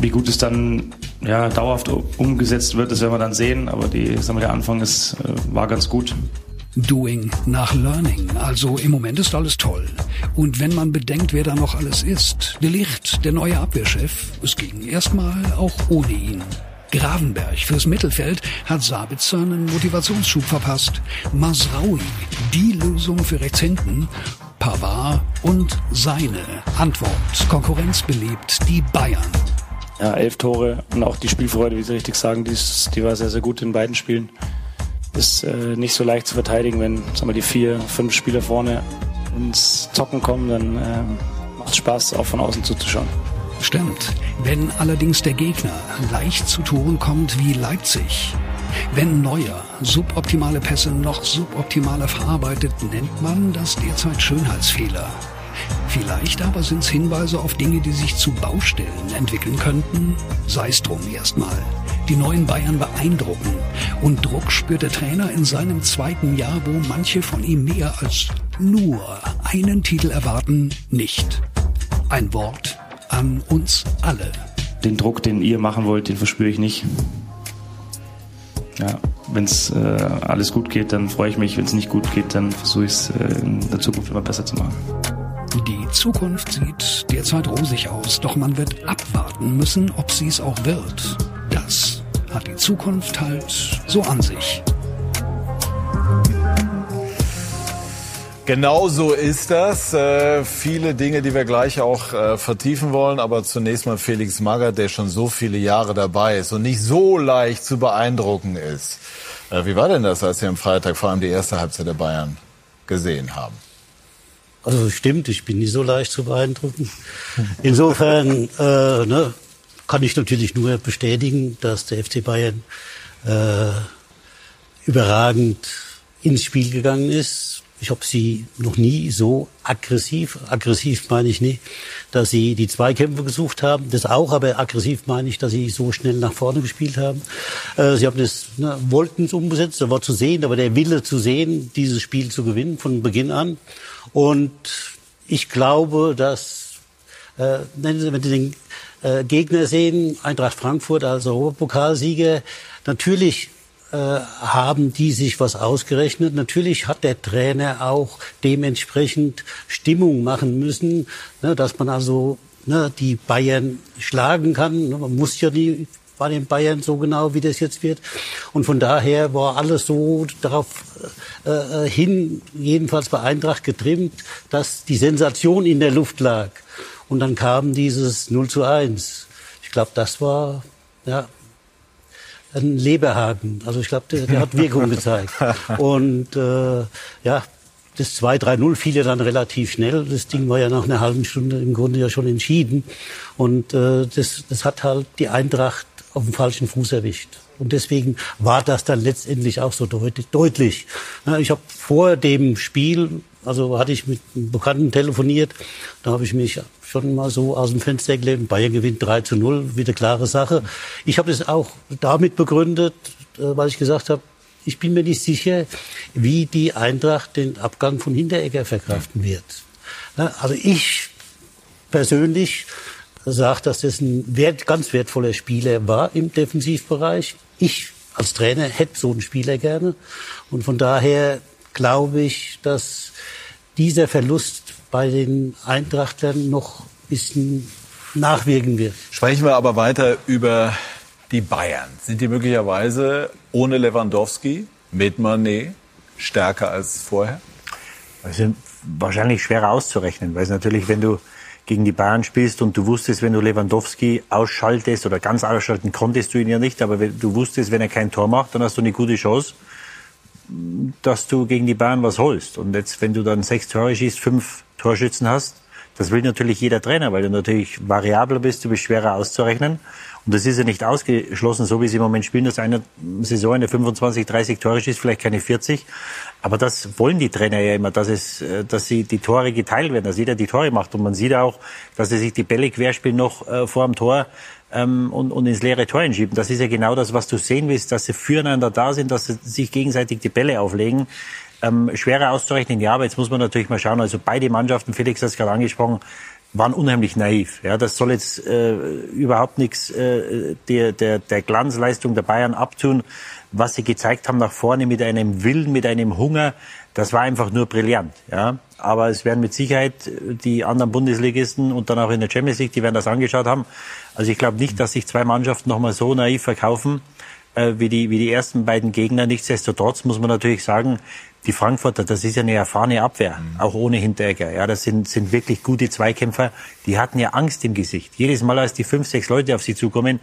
Wie gut es dann ja, dauerhaft umgesetzt wird, das werden wir dann sehen. Aber die, sagen wir, der Anfang ist, äh, war ganz gut. Doing nach Learning. Also im Moment ist alles toll. Und wenn man bedenkt, wer da noch alles ist, De Licht, der neue Abwehrchef, es ging erstmal auch ohne ihn. Gravenberg fürs Mittelfeld hat Sabitzer einen Motivationsschub verpasst. Masraui, die Lösung für rechts hinten. Pavard und seine Antwort. Konkurrenz belebt die Bayern. Ja, elf Tore und auch die Spielfreude, wie Sie richtig sagen, die, ist, die war sehr, sehr gut in beiden Spielen. Ist äh, nicht so leicht zu verteidigen, wenn sagen wir, die vier, fünf Spieler vorne ins Zocken kommen, dann äh, macht es Spaß, auch von außen zuzuschauen. Stimmt. Wenn allerdings der Gegner leicht zu Toren kommt wie Leipzig, wenn Neuer suboptimale Pässe noch suboptimaler verarbeitet, nennt man das derzeit Schönheitsfehler. Vielleicht aber sind es Hinweise auf Dinge, die sich zu Baustellen entwickeln könnten. Sei es drum erstmal. Die neuen Bayern beeindrucken. Und Druck spürt der Trainer in seinem zweiten Jahr, wo manche von ihm mehr als nur einen Titel erwarten, nicht. Ein Wort an uns alle. Den Druck, den ihr machen wollt, den verspüre ich nicht. Ja, wenn es äh, alles gut geht, dann freue ich mich. Wenn es nicht gut geht, dann versuche ich es äh, in der Zukunft immer besser zu machen. Die Zukunft sieht derzeit rosig aus, doch man wird abwarten müssen, ob sie es auch wird. Das hat die Zukunft halt so an sich. Genau so ist das. Äh, viele Dinge, die wir gleich auch äh, vertiefen wollen. Aber zunächst mal Felix Magath, der schon so viele Jahre dabei ist und nicht so leicht zu beeindrucken ist. Äh, wie war denn das, als Sie am Freitag vor allem die erste Halbzeit der Bayern gesehen haben? Also stimmt, ich bin nicht so leicht zu beeindrucken. Insofern äh, ne, kann ich natürlich nur bestätigen, dass der FC Bayern äh, überragend ins Spiel gegangen ist ich habe sie noch nie so aggressiv, aggressiv meine ich nicht, dass sie die Zweikämpfe gesucht haben. Das auch, aber aggressiv meine ich, dass sie so schnell nach vorne gespielt haben. Äh, sie haben das, ne, wollten es umgesetzt, da war zu sehen, aber der Wille zu sehen, dieses Spiel zu gewinnen von Beginn an. Und ich glaube, dass, äh, wenn Sie den äh, Gegner sehen, Eintracht Frankfurt als Europapokalsieger, natürlich äh, haben die sich was ausgerechnet. Natürlich hat der Trainer auch dementsprechend Stimmung machen müssen, ne, dass man also ne, die Bayern schlagen kann. Man muss ja die bei den Bayern so genau, wie das jetzt wird. Und von daher war alles so darauf äh, äh hin, jedenfalls bei Eintracht getrimmt, dass die Sensation in der Luft lag. Und dann kam dieses 0 zu 1. Ich glaube, das war ja, ein Leberhaken. Also ich glaube, der, der, hat Wirkung gezeigt. Und äh, ja, das 2-3-0 fiel ja dann relativ schnell. Das Ding war ja nach einer halben Stunde im Grunde ja schon entschieden. Und äh, das, das hat halt die Eintracht auf dem falschen Fuß erwischt. Und deswegen war das dann letztendlich auch so deutlich. deutlich. Ich habe vor dem Spiel, also hatte ich mit einem Bekannten telefoniert, da habe ich mich schon mal so aus dem Fenster gelehnt. Bayern gewinnt 3 zu 0, wieder klare Sache. Ich habe das auch damit begründet, äh, weil ich gesagt habe, ich bin mir nicht sicher, wie die Eintracht den Abgang von Hinteregger verkraften wird. Also ich persönlich sage, dass das ein wert, ganz wertvoller Spieler war im Defensivbereich. Ich als Trainer hätte so einen Spieler gerne. Und von daher glaube ich, dass dieser Verlust bei den Eintrachtlern noch ein bisschen nachwirken wird. Sprechen wir aber weiter über die Bayern. Sind die möglicherweise ohne Lewandowski mit Manet stärker als vorher? Das ist wahrscheinlich schwerer auszurechnen, weil es natürlich, wenn du gegen die Bayern spielst und du wusstest, wenn du Lewandowski ausschaltest oder ganz ausschalten konntest du ihn ja nicht, aber du wusstest, wenn er kein Tor macht, dann hast du eine gute Chance, dass du gegen die Bayern was holst. Und jetzt, wenn du dann sechs Tore schießt, fünf Torschützen hast, das will natürlich jeder Trainer, weil du natürlich variabler bist, du bist schwerer auszurechnen. Und das ist ja nicht ausgeschlossen, so wie sie im Moment spielen, dass eine Saison eine 25, 30 Tore schießt, vielleicht keine 40. Aber das wollen die Trainer ja immer, dass es, äh, dass sie die Tore geteilt werden, dass jeder die Tore macht. Und man sieht auch, dass sie sich die Bälle querspielen noch äh, vor dem Tor ähm, und, und ins leere Tor hinschieben. Das ist ja genau das, was du sehen willst, dass sie füreinander da sind, dass sie sich gegenseitig die Bälle auflegen. Ähm, schwerer auszurechnen, ja, aber jetzt muss man natürlich mal schauen. Also beide Mannschaften, Felix hat es gerade angesprochen, waren unheimlich naiv. Ja, das soll jetzt äh, überhaupt nichts äh, der, der, der Glanzleistung der Bayern abtun. Was sie gezeigt haben nach vorne mit einem Willen, mit einem Hunger, das war einfach nur brillant. Ja, aber es werden mit Sicherheit die anderen Bundesligisten und dann auch in der Champions League, die werden das angeschaut haben. Also ich glaube nicht, dass sich zwei Mannschaften nochmal so naiv verkaufen äh, wie, die, wie die ersten beiden Gegner. Nichtsdestotrotz muss man natürlich sagen, die Frankfurter, das ist ja eine erfahrene Abwehr, mhm. auch ohne Hinteregger. Ja, das sind, sind wirklich gute Zweikämpfer. Die hatten ja Angst im Gesicht. Jedes Mal, als die fünf, sechs Leute auf sie zukommen,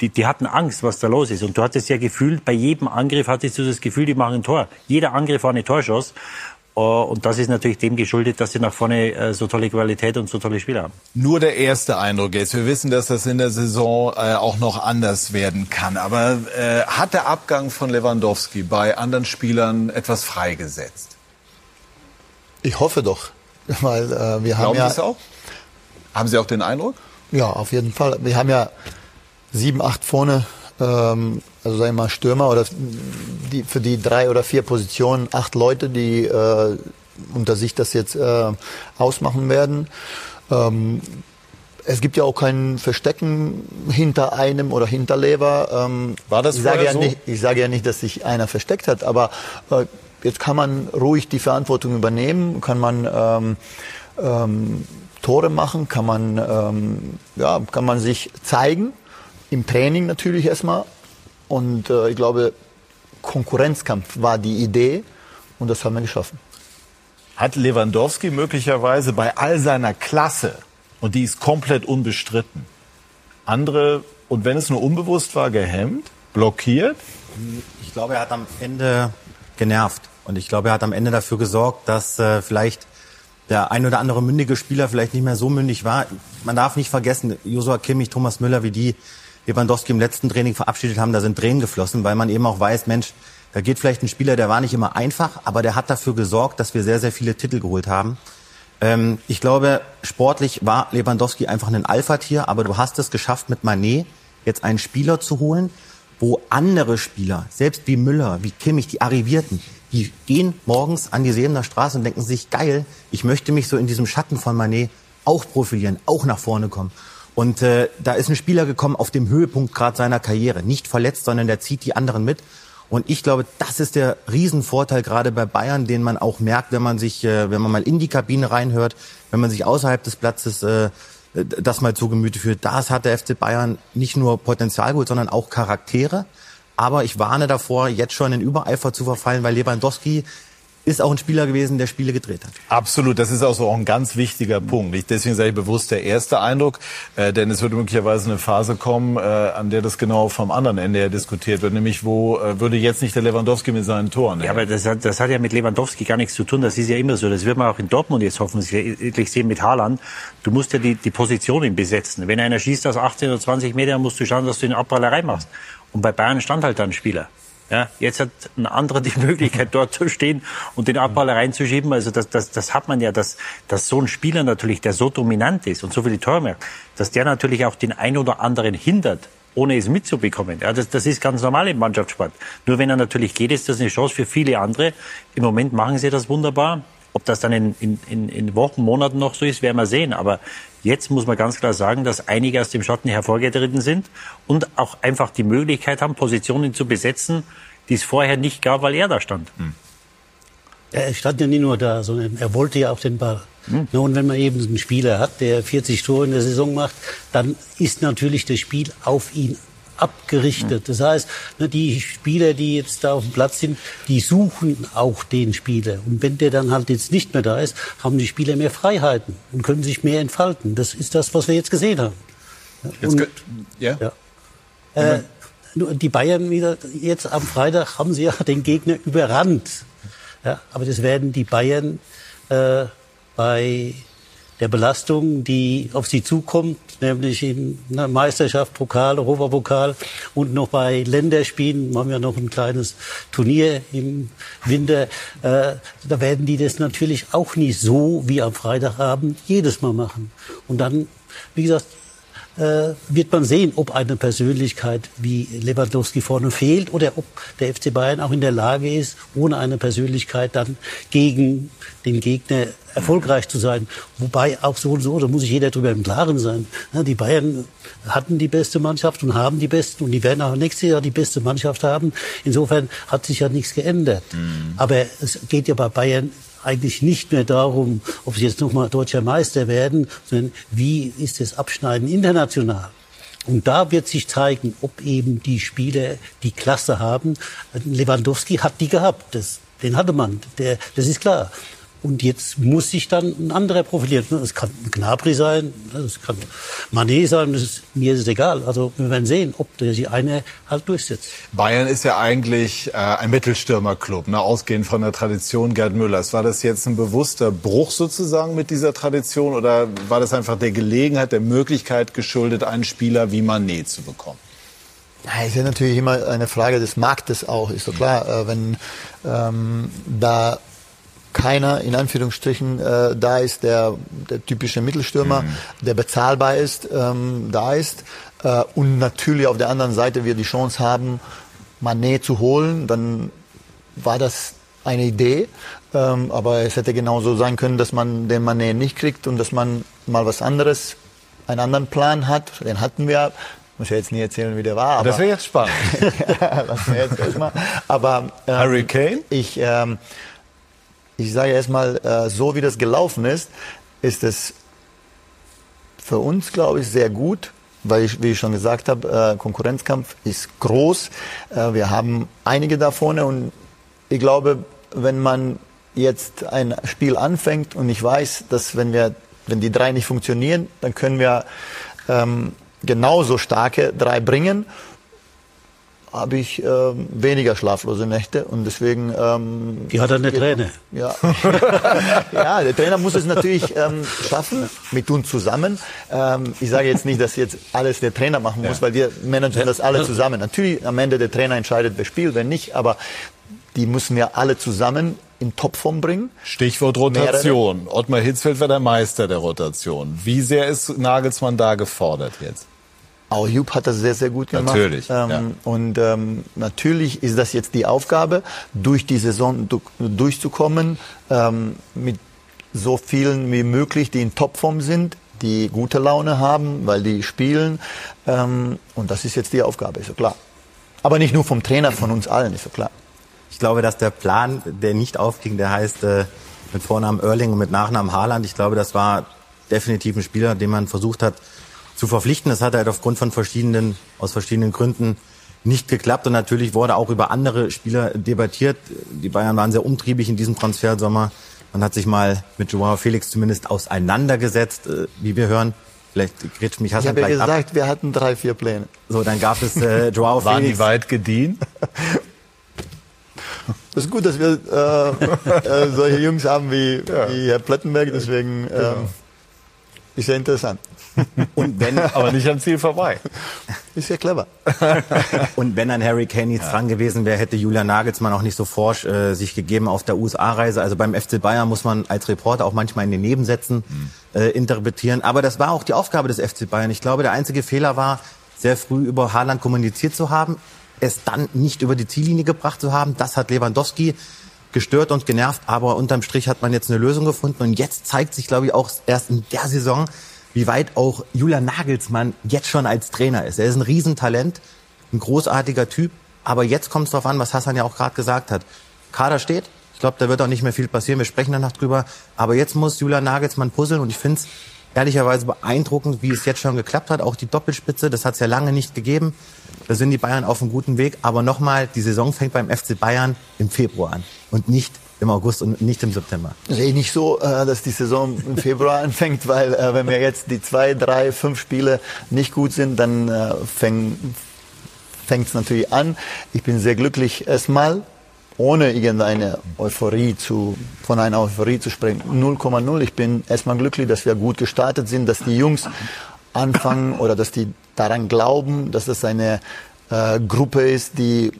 die, die hatten Angst, was da los ist. Und du hattest ja gefühlt, bei jedem Angriff hattest du das Gefühl, die machen ein Tor. Jeder Angriff war eine Torschuss. Äh, und das ist natürlich dem geschuldet, dass sie nach vorne äh, so tolle Qualität und so tolle Spieler haben. Nur der erste Eindruck jetzt. Wir wissen, dass das in der Saison äh, auch noch anders werden kann. Aber hat der Abgang von Lewandowski bei anderen Spielern etwas freigesetzt? Ich hoffe doch, weil wir haben Glauben ja. Sie es auch? Haben Sie auch den Eindruck? Ja, auf jeden Fall. Wir haben ja sieben, acht vorne ähm, also sagen wir mal Stürmer oder die, für die drei oder vier Positionen acht Leute, die äh, unter sich das jetzt äh, ausmachen werden. Ähm, es gibt ja auch kein Verstecken hinter einem oder hinter Lever. Ähm, War das ich sage ja so? nicht, Ich sage ja nicht, dass sich einer versteckt hat, aber äh, jetzt kann man ruhig die Verantwortung übernehmen, kann man ähm, ähm, Tore machen, kann man, ähm, ja, kann man sich zeigen, im Training natürlich erstmal. Und äh, ich glaube, Konkurrenzkampf war die Idee und das haben wir geschaffen. Hat Lewandowski möglicherweise bei all seiner Klasse, und die ist komplett unbestritten, andere, und wenn es nur unbewusst war, gehemmt, blockiert? Ich glaube, er hat am Ende genervt. Und ich glaube, er hat am Ende dafür gesorgt, dass äh, vielleicht der ein oder andere mündige Spieler vielleicht nicht mehr so mündig war. Man darf nicht vergessen, Josua Kimmich, Thomas Müller, wie die Lewandowski im letzten Training verabschiedet haben, da sind Tränen geflossen, weil man eben auch weiß, Mensch, da geht vielleicht ein Spieler, der war nicht immer einfach, aber der hat dafür gesorgt, dass wir sehr, sehr viele Titel geholt haben. Ähm, ich glaube, sportlich war Lewandowski einfach ein Alpha-Tier, aber du hast es geschafft, mit Manet jetzt einen Spieler zu holen, wo andere Spieler, selbst wie Müller, wie Kimmich, die Arrivierten, die gehen morgens an die Sebener Straße und denken sich, geil, ich möchte mich so in diesem Schatten von Manet auch profilieren, auch nach vorne kommen. Und äh, da ist ein Spieler gekommen auf dem Höhepunkt gerade seiner Karriere. Nicht verletzt, sondern der zieht die anderen mit. Und ich glaube, das ist der Riesenvorteil gerade bei Bayern, den man auch merkt, wenn man sich, äh, wenn man mal in die Kabine reinhört, wenn man sich außerhalb des Platzes äh, das mal zu Gemüte führt. Das hat der FC Bayern nicht nur Potenzial geholt, sondern auch Charaktere. Aber ich warne davor, jetzt schon in Übereifer zu verfallen, weil Lewandowski ist auch ein Spieler gewesen, der Spiele gedreht hat. Absolut, das ist auch so auch ein ganz wichtiger Punkt. Ich, deswegen sage ich bewusst der erste Eindruck, äh, denn es wird möglicherweise eine Phase kommen, äh, an der das genau vom anderen Ende her diskutiert wird, nämlich wo äh, würde jetzt nicht der Lewandowski mit seinen Toren. Ja, aber das hat, das hat ja mit Lewandowski gar nichts zu tun. Das ist ja immer so. Das wird man auch in Dortmund jetzt hoffentlich sehen mit Haaland. Du musst ja die, die Positionen besetzen. Wenn einer schießt aus 18 oder 20 Metern, musst du schauen, dass du den Abprallerei machst. Und bei Bayern stand halt dann ein Spieler. Ja, jetzt hat ein anderer die Möglichkeit, dort zu stehen und den Abballer reinzuschieben. Also das, das, das hat man ja, dass, dass so ein Spieler natürlich, der so dominant ist und so viele Tore macht, dass der natürlich auch den ein oder anderen hindert, ohne es mitzubekommen. Ja, das, das ist ganz normal im Mannschaftssport. Nur wenn er natürlich geht, ist das eine Chance für viele andere. Im Moment machen sie das wunderbar. Ob das dann in, in, in Wochen, Monaten noch so ist, werden wir sehen. Aber jetzt muss man ganz klar sagen, dass einige aus dem Schatten hervorgetreten sind und auch einfach die Möglichkeit haben, Positionen zu besetzen, die es vorher nicht gab, weil er da stand. Hm. Er stand ja nicht nur da, sondern er wollte ja auch den Ball. Hm. Und wenn man eben einen Spieler hat, der 40 Tore in der Saison macht, dann ist natürlich das Spiel auf ihn abgerichtet. Das heißt, die Spieler, die jetzt da auf dem Platz sind, die suchen auch den Spieler. Und wenn der dann halt jetzt nicht mehr da ist, haben die Spieler mehr Freiheiten und können sich mehr entfalten. Das ist das, was wir jetzt gesehen haben. Und, ja. ja. Äh, die Bayern wieder jetzt am Freitag haben sie ja den Gegner überrannt. Ja, aber das werden die Bayern äh, bei der Belastung, die auf sie zukommt, nämlich in einer Meisterschaft, Pokal, Europapokal und noch bei Länderspielen, wir haben ja noch ein kleines Turnier im Winter, äh, da werden die das natürlich auch nicht so wie am Freitagabend jedes Mal machen. Und dann, wie gesagt, äh, wird man sehen, ob eine Persönlichkeit wie Lewandowski vorne fehlt oder ob der FC Bayern auch in der Lage ist, ohne eine Persönlichkeit dann gegen den Gegner erfolgreich zu sein. Wobei auch so und so, da muss sich jeder darüber im Klaren sein. Die Bayern hatten die beste Mannschaft und haben die besten und die werden auch nächstes Jahr die beste Mannschaft haben. Insofern hat sich ja nichts geändert. Mhm. Aber es geht ja bei Bayern eigentlich nicht mehr darum, ob sie jetzt nochmal deutscher Meister werden, sondern wie ist das Abschneiden international. Und da wird sich zeigen, ob eben die Spieler die Klasse haben. Lewandowski hat die gehabt. Das, den hatte man. Der, das ist klar. Und jetzt muss sich dann ein anderer profilieren. Es kann Gnabry sein, es kann Manet sein, das ist, mir ist es egal. Also wir werden sehen, ob der sich eine halt durchsetzt. Bayern ist ja eigentlich äh, ein Mittelstürmerclub, ne? ausgehend von der Tradition Gerd Müllers. War das jetzt ein bewusster Bruch sozusagen mit dieser Tradition oder war das einfach der Gelegenheit, der Möglichkeit geschuldet, einen Spieler wie Manet zu bekommen? Ja, ist ja natürlich immer eine Frage des Marktes auch, ist so klar. Äh, wenn ähm, da keiner in Anführungsstrichen äh, da ist, der, der typische Mittelstürmer, mhm. der bezahlbar ist, ähm, da ist. Äh, und natürlich auf der anderen Seite wir die Chance haben, Manet zu holen, dann war das eine Idee. Ähm, aber es hätte genauso sein können, dass man den Manet nicht kriegt und dass man mal was anderes, einen anderen Plan hat. Den hatten wir. Muss ja jetzt nie erzählen, wie der war. Aber das wäre jetzt spannend. ja, lassen wir jetzt erstmal. Aber ähm, Harry Kane? Ich ähm, ich sage erstmal, äh, so wie das gelaufen ist, ist es für uns, glaube ich, sehr gut, weil ich, wie ich schon gesagt habe, äh, Konkurrenzkampf ist groß. Äh, wir haben einige da vorne und ich glaube, wenn man jetzt ein Spiel anfängt und ich weiß, dass wenn wir, wenn die drei nicht funktionieren, dann können wir ähm, genauso starke drei bringen habe ich äh, weniger schlaflose Nächte und deswegen. Ähm, Die hat der Trainer. Ja. ja, der Trainer muss es natürlich ähm, schaffen, mit uns zusammen. Ähm, ich sage jetzt nicht, dass jetzt alles der Trainer machen muss, ja. weil wir managen das alle zusammen. Natürlich am Ende der Trainer entscheidet, wer spielt, wer nicht, aber die müssen wir alle zusammen in Topform bringen. Stichwort Rotation. Mehrere. Ottmar Hitzfeld war der Meister der Rotation. Wie sehr ist Nagelsmann da gefordert jetzt? Auch Jupp hat das sehr, sehr gut gemacht. Natürlich. Ähm, ja. Und ähm, natürlich ist das jetzt die Aufgabe, durch die Saison durchzukommen, ähm, mit so vielen wie möglich, die in Topform sind, die gute Laune haben, weil die spielen. Ähm, und das ist jetzt die Aufgabe, ist so klar. Aber nicht nur vom Trainer, von uns allen, ist so klar. Ich glaube, dass der Plan, der nicht aufging, der heißt äh, mit Vornamen Erling und mit Nachnamen Haaland, ich glaube, das war definitiv ein Spieler, den man versucht hat, zu verpflichten. Das hat halt aufgrund von verschiedenen, aus verschiedenen Gründen nicht geklappt. Und natürlich wurde auch über andere Spieler debattiert. Die Bayern waren sehr umtriebig in diesem Transfersommer. Man hat sich mal mit Joao Felix zumindest auseinandergesetzt, äh, wie wir hören. Vielleicht grätscht mich Hassan Ich habe ja gesagt, ab. wir hatten drei, vier Pläne. So, dann gab es äh, Joao Waren Felix. die weit gediehen? Das ist gut, dass wir äh, äh, solche Jungs haben wie, ja. wie Herr Plettenberg, deswegen ähm, ist ja interessant. Und wenn, aber nicht am Ziel vorbei. Ist ja clever. Und wenn ein Harry Kane jetzt ja. dran gewesen wäre, hätte Julian Nagelsmann auch nicht so forsch äh, sich gegeben auf der USA-Reise. Also beim FC Bayern muss man als Reporter auch manchmal in den Nebensätzen mhm. äh, interpretieren. Aber das war auch die Aufgabe des FC Bayern. Ich glaube, der einzige Fehler war, sehr früh über Haaland kommuniziert zu haben, es dann nicht über die Ziellinie gebracht zu haben. Das hat Lewandowski gestört und genervt, aber unterm Strich hat man jetzt eine Lösung gefunden und jetzt zeigt sich, glaube ich, auch erst in der Saison, wie weit auch Julian Nagelsmann jetzt schon als Trainer ist. Er ist ein Riesentalent, ein großartiger Typ, aber jetzt kommt es darauf an, was Hassan ja auch gerade gesagt hat. Kader steht, ich glaube, da wird auch nicht mehr viel passieren, wir sprechen danach drüber, aber jetzt muss Julian Nagelsmann puzzeln und ich finde es ehrlicherweise beeindruckend, wie es jetzt schon geklappt hat. Auch die Doppelspitze, das hat es ja lange nicht gegeben. Da sind die Bayern auf einem guten Weg. Aber nochmal, die Saison fängt beim FC Bayern im Februar an und nicht im August und nicht im September. Sehe ich nicht so, äh, dass die Saison im Februar anfängt, weil äh, wenn wir jetzt die zwei, drei, fünf Spiele nicht gut sind, dann äh, fängt es natürlich an. Ich bin sehr glücklich erstmal, ohne irgendeine Euphorie zu, von einer Euphorie zu sprechen. 0,0. Ich bin erstmal glücklich, dass wir gut gestartet sind, dass die Jungs anfangen oder dass die daran glauben, dass das eine äh, Gruppe ist, die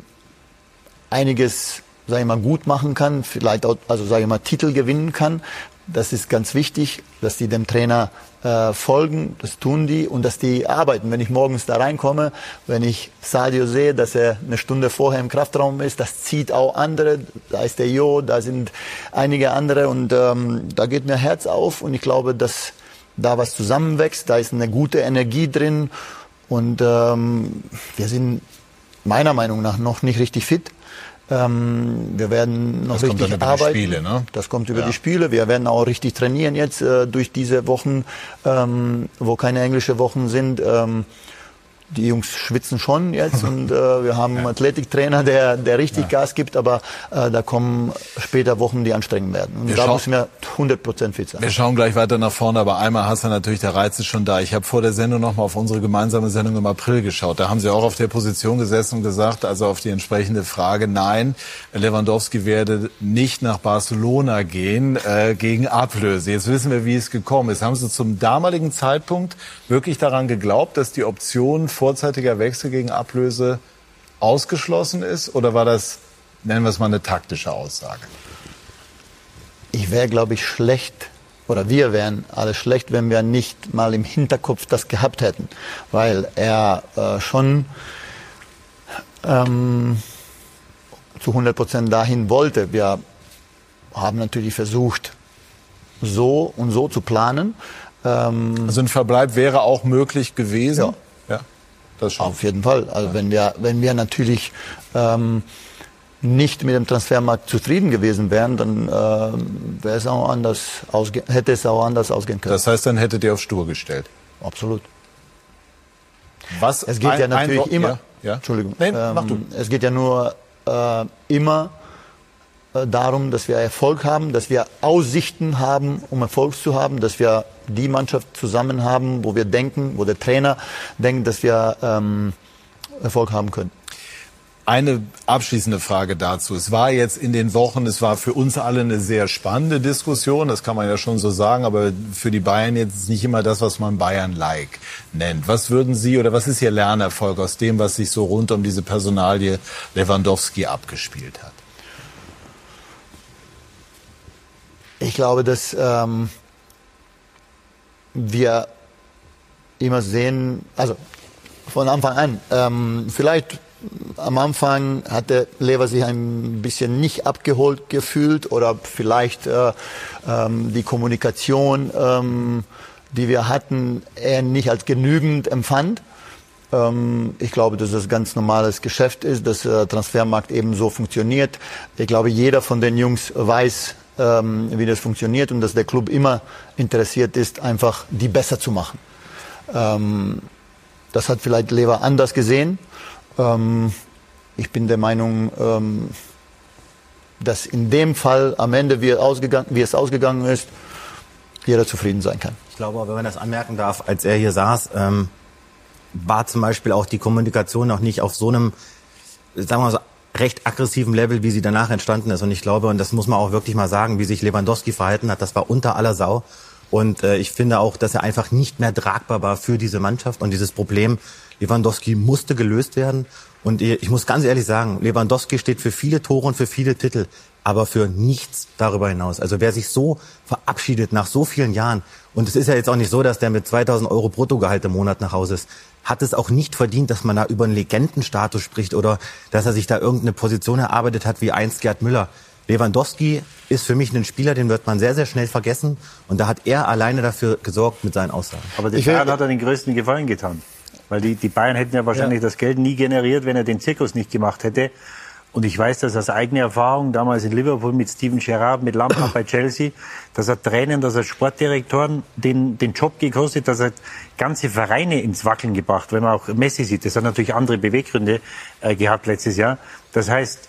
einiges sage ich mal, gut machen kann, vielleicht auch, also sage ich mal, Titel gewinnen kann, das ist ganz wichtig, dass die dem Trainer äh, folgen, das tun die und dass die arbeiten. Wenn ich morgens da reinkomme, wenn ich Sadio sehe, dass er eine Stunde vorher im Kraftraum ist, das zieht auch andere. Da ist der Jo, da sind einige andere und ähm, da geht mir Herz auf und ich glaube, dass da was zusammenwächst, da ist eine gute Energie drin und ähm, wir sind meiner Meinung nach noch nicht richtig fit. Ähm, wir werden noch Das kommt richtig dann über die arbeiten. Spiele, ne? Das kommt über Ja. die Spiele. Wir werden auch richtig trainieren jetzt äh, durch diese Wochen, ähm, wo keine englische Wochen sind. Ähm, die Jungs schwitzen schon jetzt und äh, wir haben einen Athletiktrainer, der, der richtig Gas gibt, aber äh, da kommen später Wochen, die anstrengend werden. Und Wir da müssen wir 100% fit sein. Wir schauen gleich weiter nach vorne, aber einmal Hassan natürlich, der Reiz ist schon da. Ich habe vor der Sendung noch mal auf unsere gemeinsame Sendung im April geschaut. Da haben Sie auch auf der Position gesessen und gesagt, also auf die entsprechende Frage, nein, Lewandowski werde nicht nach Barcelona gehen äh, gegen Ablöse. Jetzt wissen wir, wie es gekommen ist. Haben Sie zum damaligen Zeitpunkt wirklich daran geglaubt, dass die Option vorzeitiger Wechsel gegen Ablöse ausgeschlossen ist? Oder war das, nennen wir es mal, eine taktische Aussage? ich wäre, glaube ich, schlecht oder wir wären alle schlecht, wenn wir nicht mal im Hinterkopf das gehabt hätten, weil er äh, schon ähm, zu 100 Prozent dahin wollte. Wir haben natürlich versucht, so und so zu planen. Ähm, Also ein Verbleib wäre auch möglich gewesen? Ja. Das schon. Auf jeden Fall. Also wenn wir, wenn wir natürlich ähm, nicht mit dem Transfermarkt zufrieden gewesen wären, dann ähm, wäre es auch anders ausge hätte es auch anders ausgehen können. Das heißt, dann hättet ihr auf Stur gestellt. Absolut. Was Es geht ein- ja ein natürlich Wort- immer. Ja, ja. Entschuldigung. Nein, mach du. Es geht ja nur äh, immer äh, darum, dass wir Erfolg haben, dass wir Aussichten haben, um Erfolg zu haben, dass wir die Mannschaft zusammen haben, wo wir denken, wo der Trainer denkt, dass wir ähm, Erfolg haben können. Eine abschließende Frage dazu. Es war jetzt in den Wochen, es war für uns alle eine sehr spannende Diskussion, das kann man ja schon so sagen, aber für die Bayern jetzt nicht immer das, was man Bayern-like nennt. Was würden Sie oder was ist Ihr Lernerfolg aus dem, was sich so rund um diese Personalie Lewandowski abgespielt hat? Ich glaube, dass ähm, wir immer sehen, also von Anfang an, ähm, vielleicht am Anfang hatte Lever sich ein bisschen nicht abgeholt gefühlt oder vielleicht äh, ähm, die Kommunikation, ähm, die wir hatten, er nicht als genügend empfand. Ähm, ich glaube, dass das ganz normales Geschäft ist, dass der Transfermarkt eben so funktioniert. Ich glaube, jeder von den Jungs weiß, ähm, wie das funktioniert und dass der Club immer interessiert ist, einfach die besser zu machen. Ähm, das hat vielleicht Lever anders gesehen. Ähm, ich bin der Meinung, ähm, dass in dem Fall am Ende, wie, ausgegangen, wie es ausgegangen ist, jeder zufrieden sein kann. Ich glaube, wenn man das anmerken darf, als er hier saß, ähm, war zum Beispiel auch die Kommunikation noch nicht auf so einem, sagen wir mal so, recht aggressiven Level, wie sie danach entstanden ist. Und ich glaube, und das muss man auch wirklich mal sagen, wie sich Lewandowski verhalten hat, das war unter aller Sau. Und äh, ich finde auch, dass er einfach nicht mehr tragbar war für diese Mannschaft und dieses Problem. Lewandowski musste gelöst werden. Und ich muss ganz ehrlich sagen, Lewandowski steht für viele Tore und für viele Titel, aber für nichts darüber hinaus. Also wer sich so verabschiedet nach so vielen Jahren, und es ist ja jetzt auch nicht so, dass der mit 2000 Euro Bruttogehalt im Monat nach Hause ist, hat es auch nicht verdient, dass man da über einen Legendenstatus spricht oder dass er sich da irgendeine Position erarbeitet hat wie einst Gerd Müller. Lewandowski ist für mich ein Spieler, den wird man sehr, sehr schnell vergessen. Und da hat er alleine dafür gesorgt mit seinen Aussagen. Aber den Bayern hat er den größten Gefallen getan. Weil die, die Bayern hätten ja wahrscheinlich das Geld nie generiert, wenn er den Zirkus nicht gemacht hätte. Und ich weiß das aus eigener Erfahrung, damals in Liverpool mit Steven Gerrard, mit Lampard bei Chelsea, dass er Tränen, dass er Sportdirektoren den, den Job gekostet, dass er ganze Vereine ins Wackeln gebracht, wenn man auch Messi sieht. Das hat natürlich andere Beweggründe äh, gehabt letztes Jahr. Das heißt,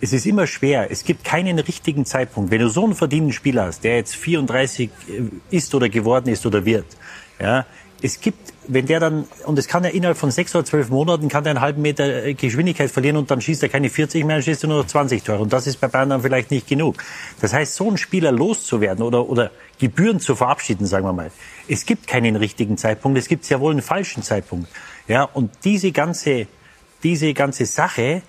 es ist immer schwer. Es gibt keinen richtigen Zeitpunkt. Wenn du so einen verdienten Spieler hast, der jetzt 34 ist oder geworden ist oder wird, ja, es gibt, wenn der dann, und es kann ja innerhalb von sechs oder zwölf Monaten, kann der einen halben Meter äh, Geschwindigkeit verlieren und dann schießt er keine 40 mehr, dann schießt er nur noch 20 Tore. Und das ist bei Bayern dann vielleicht nicht genug. Das heißt, so einen Spieler loszuwerden oder, oder Gebühren zu verabschieden, sagen wir mal. Es gibt keinen richtigen Zeitpunkt, es gibt sehr wohl einen falschen Zeitpunkt. Ja, und diese ganze, diese ganze Sache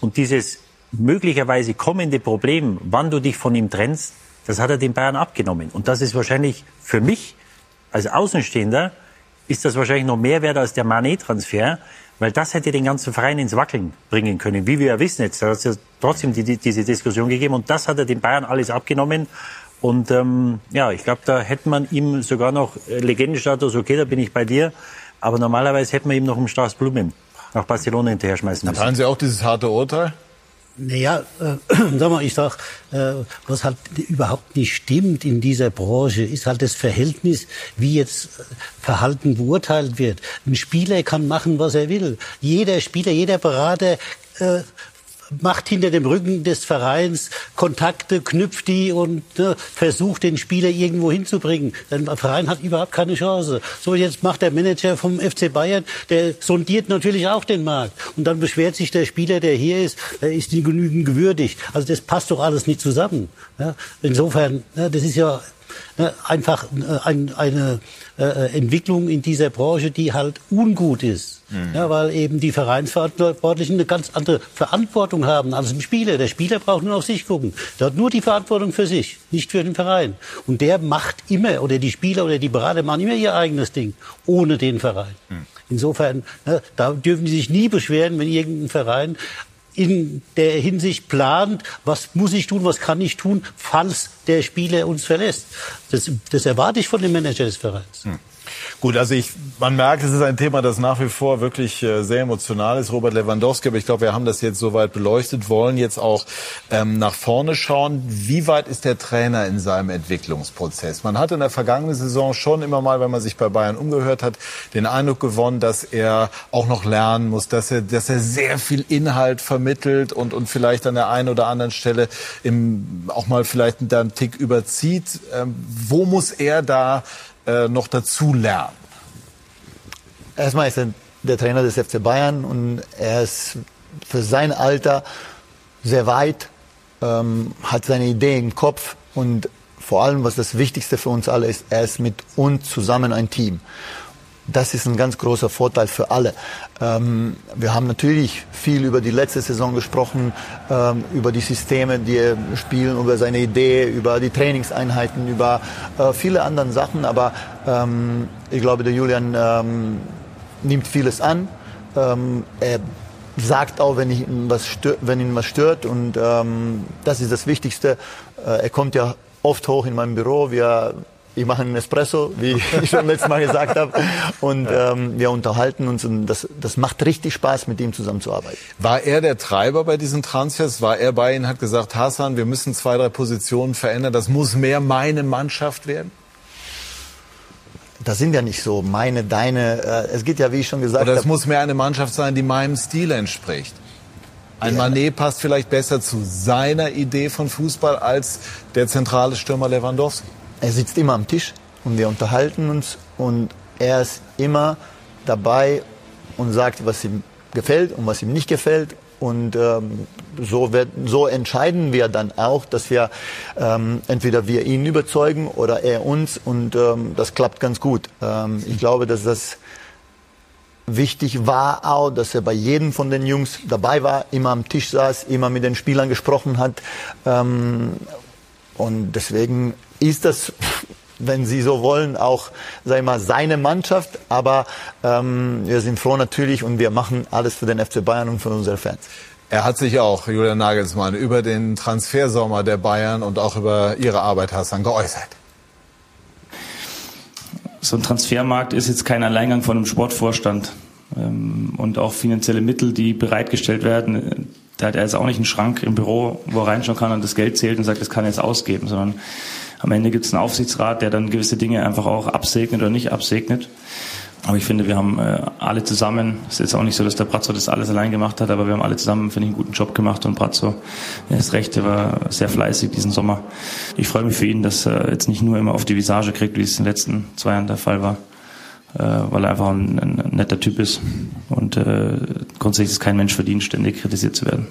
und dieses möglicherweise kommende Problem, wann du dich von ihm trennst, das hat er den Bayern abgenommen. Und das ist wahrscheinlich für mich als Außenstehender ist das wahrscheinlich noch mehr wert als der Manet-Transfer, weil das hätte den ganzen Verein ins Wackeln bringen können. Wie wir ja wissen jetzt, da hat es ja trotzdem die, die, diese Diskussion gegeben und das hat er den Bayern alles abgenommen. Und ähm, ja, ich glaube, da hätte man ihm sogar noch äh, Legendenstatus, okay, da bin ich bei dir, aber normalerweise hätte man ihm noch einen Strauß Blumen nach Barcelona hinterher schmeißen müssen. Teilen Sie auch dieses harte Urteil? Naja, äh, sag mal, ich sag, äh, was halt überhaupt nicht stimmt in dieser Branche, ist halt das Verhältnis, wie jetzt äh, Verhalten beurteilt wird. Ein Spieler kann machen, was er will. Jeder Spieler, jeder Berater äh, macht hinter dem Rücken des Vereins Kontakte, knüpft die und ne, versucht den Spieler irgendwo hinzubringen. Der Verein hat überhaupt keine Chance. So jetzt macht der Manager vom FC Bayern, der sondiert natürlich auch den Markt und dann beschwert sich der Spieler, der hier ist, der ist nicht genügend gewürdigt. Also das passt doch alles nicht zusammen. Ja? Insofern, ne, das ist ja ne, einfach äh, ein, eine äh, Entwicklung in dieser Branche, die halt ungut ist. Mhm. Ja, weil eben die Vereinsverantwortlichen eine ganz andere Verantwortung haben als ein Spieler. Der Spieler braucht nur auf sich gucken. Der hat nur die Verantwortung für sich, nicht für den Verein. Und der macht immer, oder die Spieler oder die Berater machen immer ihr eigenes Ding, ohne den Verein. Mhm. Insofern, ne, da dürfen Sie sich nie beschweren, wenn irgendein Verein in der Hinsicht plant, was muss ich tun, was kann ich tun, falls der Spieler uns verlässt. Das, das erwarte ich von dem Manager des Vereins. Mhm. Gut, also ich, man merkt, es ist ein Thema, das nach wie vor wirklich äh, sehr emotional ist. Robert Lewandowski, aber ich glaube, wir haben das jetzt soweit beleuchtet, wollen jetzt auch ähm, nach vorne schauen. Wie weit ist der Trainer in seinem Entwicklungsprozess? Man hat in der vergangenen Saison schon immer mal, wenn man sich bei Bayern umgehört hat, den Eindruck gewonnen, dass er auch noch lernen muss, dass er, dass er sehr viel Inhalt vermittelt und, und vielleicht an der einen oder anderen Stelle im, auch mal vielleicht einen Tick überzieht. Ähm, wo muss er da äh, noch dazu lernen? Erstmal ist er der Trainer des FC Bayern und er ist für sein Alter sehr weit, ähm, hat seine Idee im Kopf und vor allem, was das Wichtigste für uns alle ist, er ist mit uns zusammen ein Team das ist ein ganz großer Vorteil für alle. Ähm, wir haben natürlich viel über die letzte Saison gesprochen, ähm, über die Systeme, die er spielen, über seine Idee, über die Trainingseinheiten, über äh, viele andere Sachen. Aber ähm, ich glaube, der Julian ähm, nimmt vieles an. Ähm, er sagt auch, wenn, ihn was stört, wenn ihn was stört. Und ähm, das ist das Wichtigste. Äh, er kommt ja oft hoch in meinem Büro. Wir ich mache einen Espresso, wie ich schon letztes Mal gesagt habe. Und ähm, wir unterhalten uns und das, das macht richtig Spaß, mit ihm zusammenzuarbeiten. War er der Treiber bei diesen Transfers? War er bei Ihnen, hat gesagt, Hassan, wir müssen zwei, drei Positionen verändern, das muss mehr meine Mannschaft werden? Das sind ja nicht so meine, deine. Äh, es geht ja, wie ich schon gesagt habe. Oder es muss mehr eine Mannschaft sein, die meinem Stil entspricht. Ein ja. Manet passt vielleicht besser zu seiner Idee von Fußball als der zentrale Stürmer Lewandowski er sitzt immer am Tisch und wir unterhalten uns und er ist immer dabei und sagt, was ihm gefällt und was ihm nicht gefällt. Und ähm, so, wird, so entscheiden wir dann auch, dass wir ähm, entweder wir ihn überzeugen oder er uns und ähm, das klappt ganz gut. Ähm, ich glaube, dass das wichtig war auch, dass er bei jedem von den Jungs dabei war, immer am Tisch saß, immer mit den Spielern gesprochen hat. Ähm, und deswegen ist das, wenn Sie so wollen, auch sag ich mal, seine Mannschaft. Aber ähm, wir sind froh natürlich und wir machen alles für den FC Bayern und für unsere Fans. Er hat sich auch, Julian Nagelsmann, über den Transfersommer der Bayern und auch über Ihre Arbeit, Hassan, geäußert. So ein Transfermarkt ist jetzt kein Alleingang von einem Sportvorstand. Ähm, und auch finanzielle Mittel, die bereitgestellt werden, da hat er jetzt auch nicht einen Schrank im Büro, wo er reinschauen kann und das Geld zählt und sagt, das kann er jetzt ausgeben, sondern am Ende gibt es einen Aufsichtsrat, der dann gewisse Dinge einfach auch absegnet oder nicht absegnet. Aber ich finde, wir haben äh, alle zusammen, es ist jetzt auch nicht so, dass der Brazzo das alles allein gemacht hat, aber wir haben alle zusammen, finde ich, einen guten Job gemacht und Brazzo, er ist recht, der war sehr fleißig diesen Sommer. Ich freue mich für ihn, dass er jetzt nicht nur immer auf die Visage kriegt, wie es in den letzten zwei Jahren der Fall war, äh, weil er einfach ein, ein netter Typ ist und äh, grundsätzlich ist kein Mensch verdient, ständig kritisiert zu werden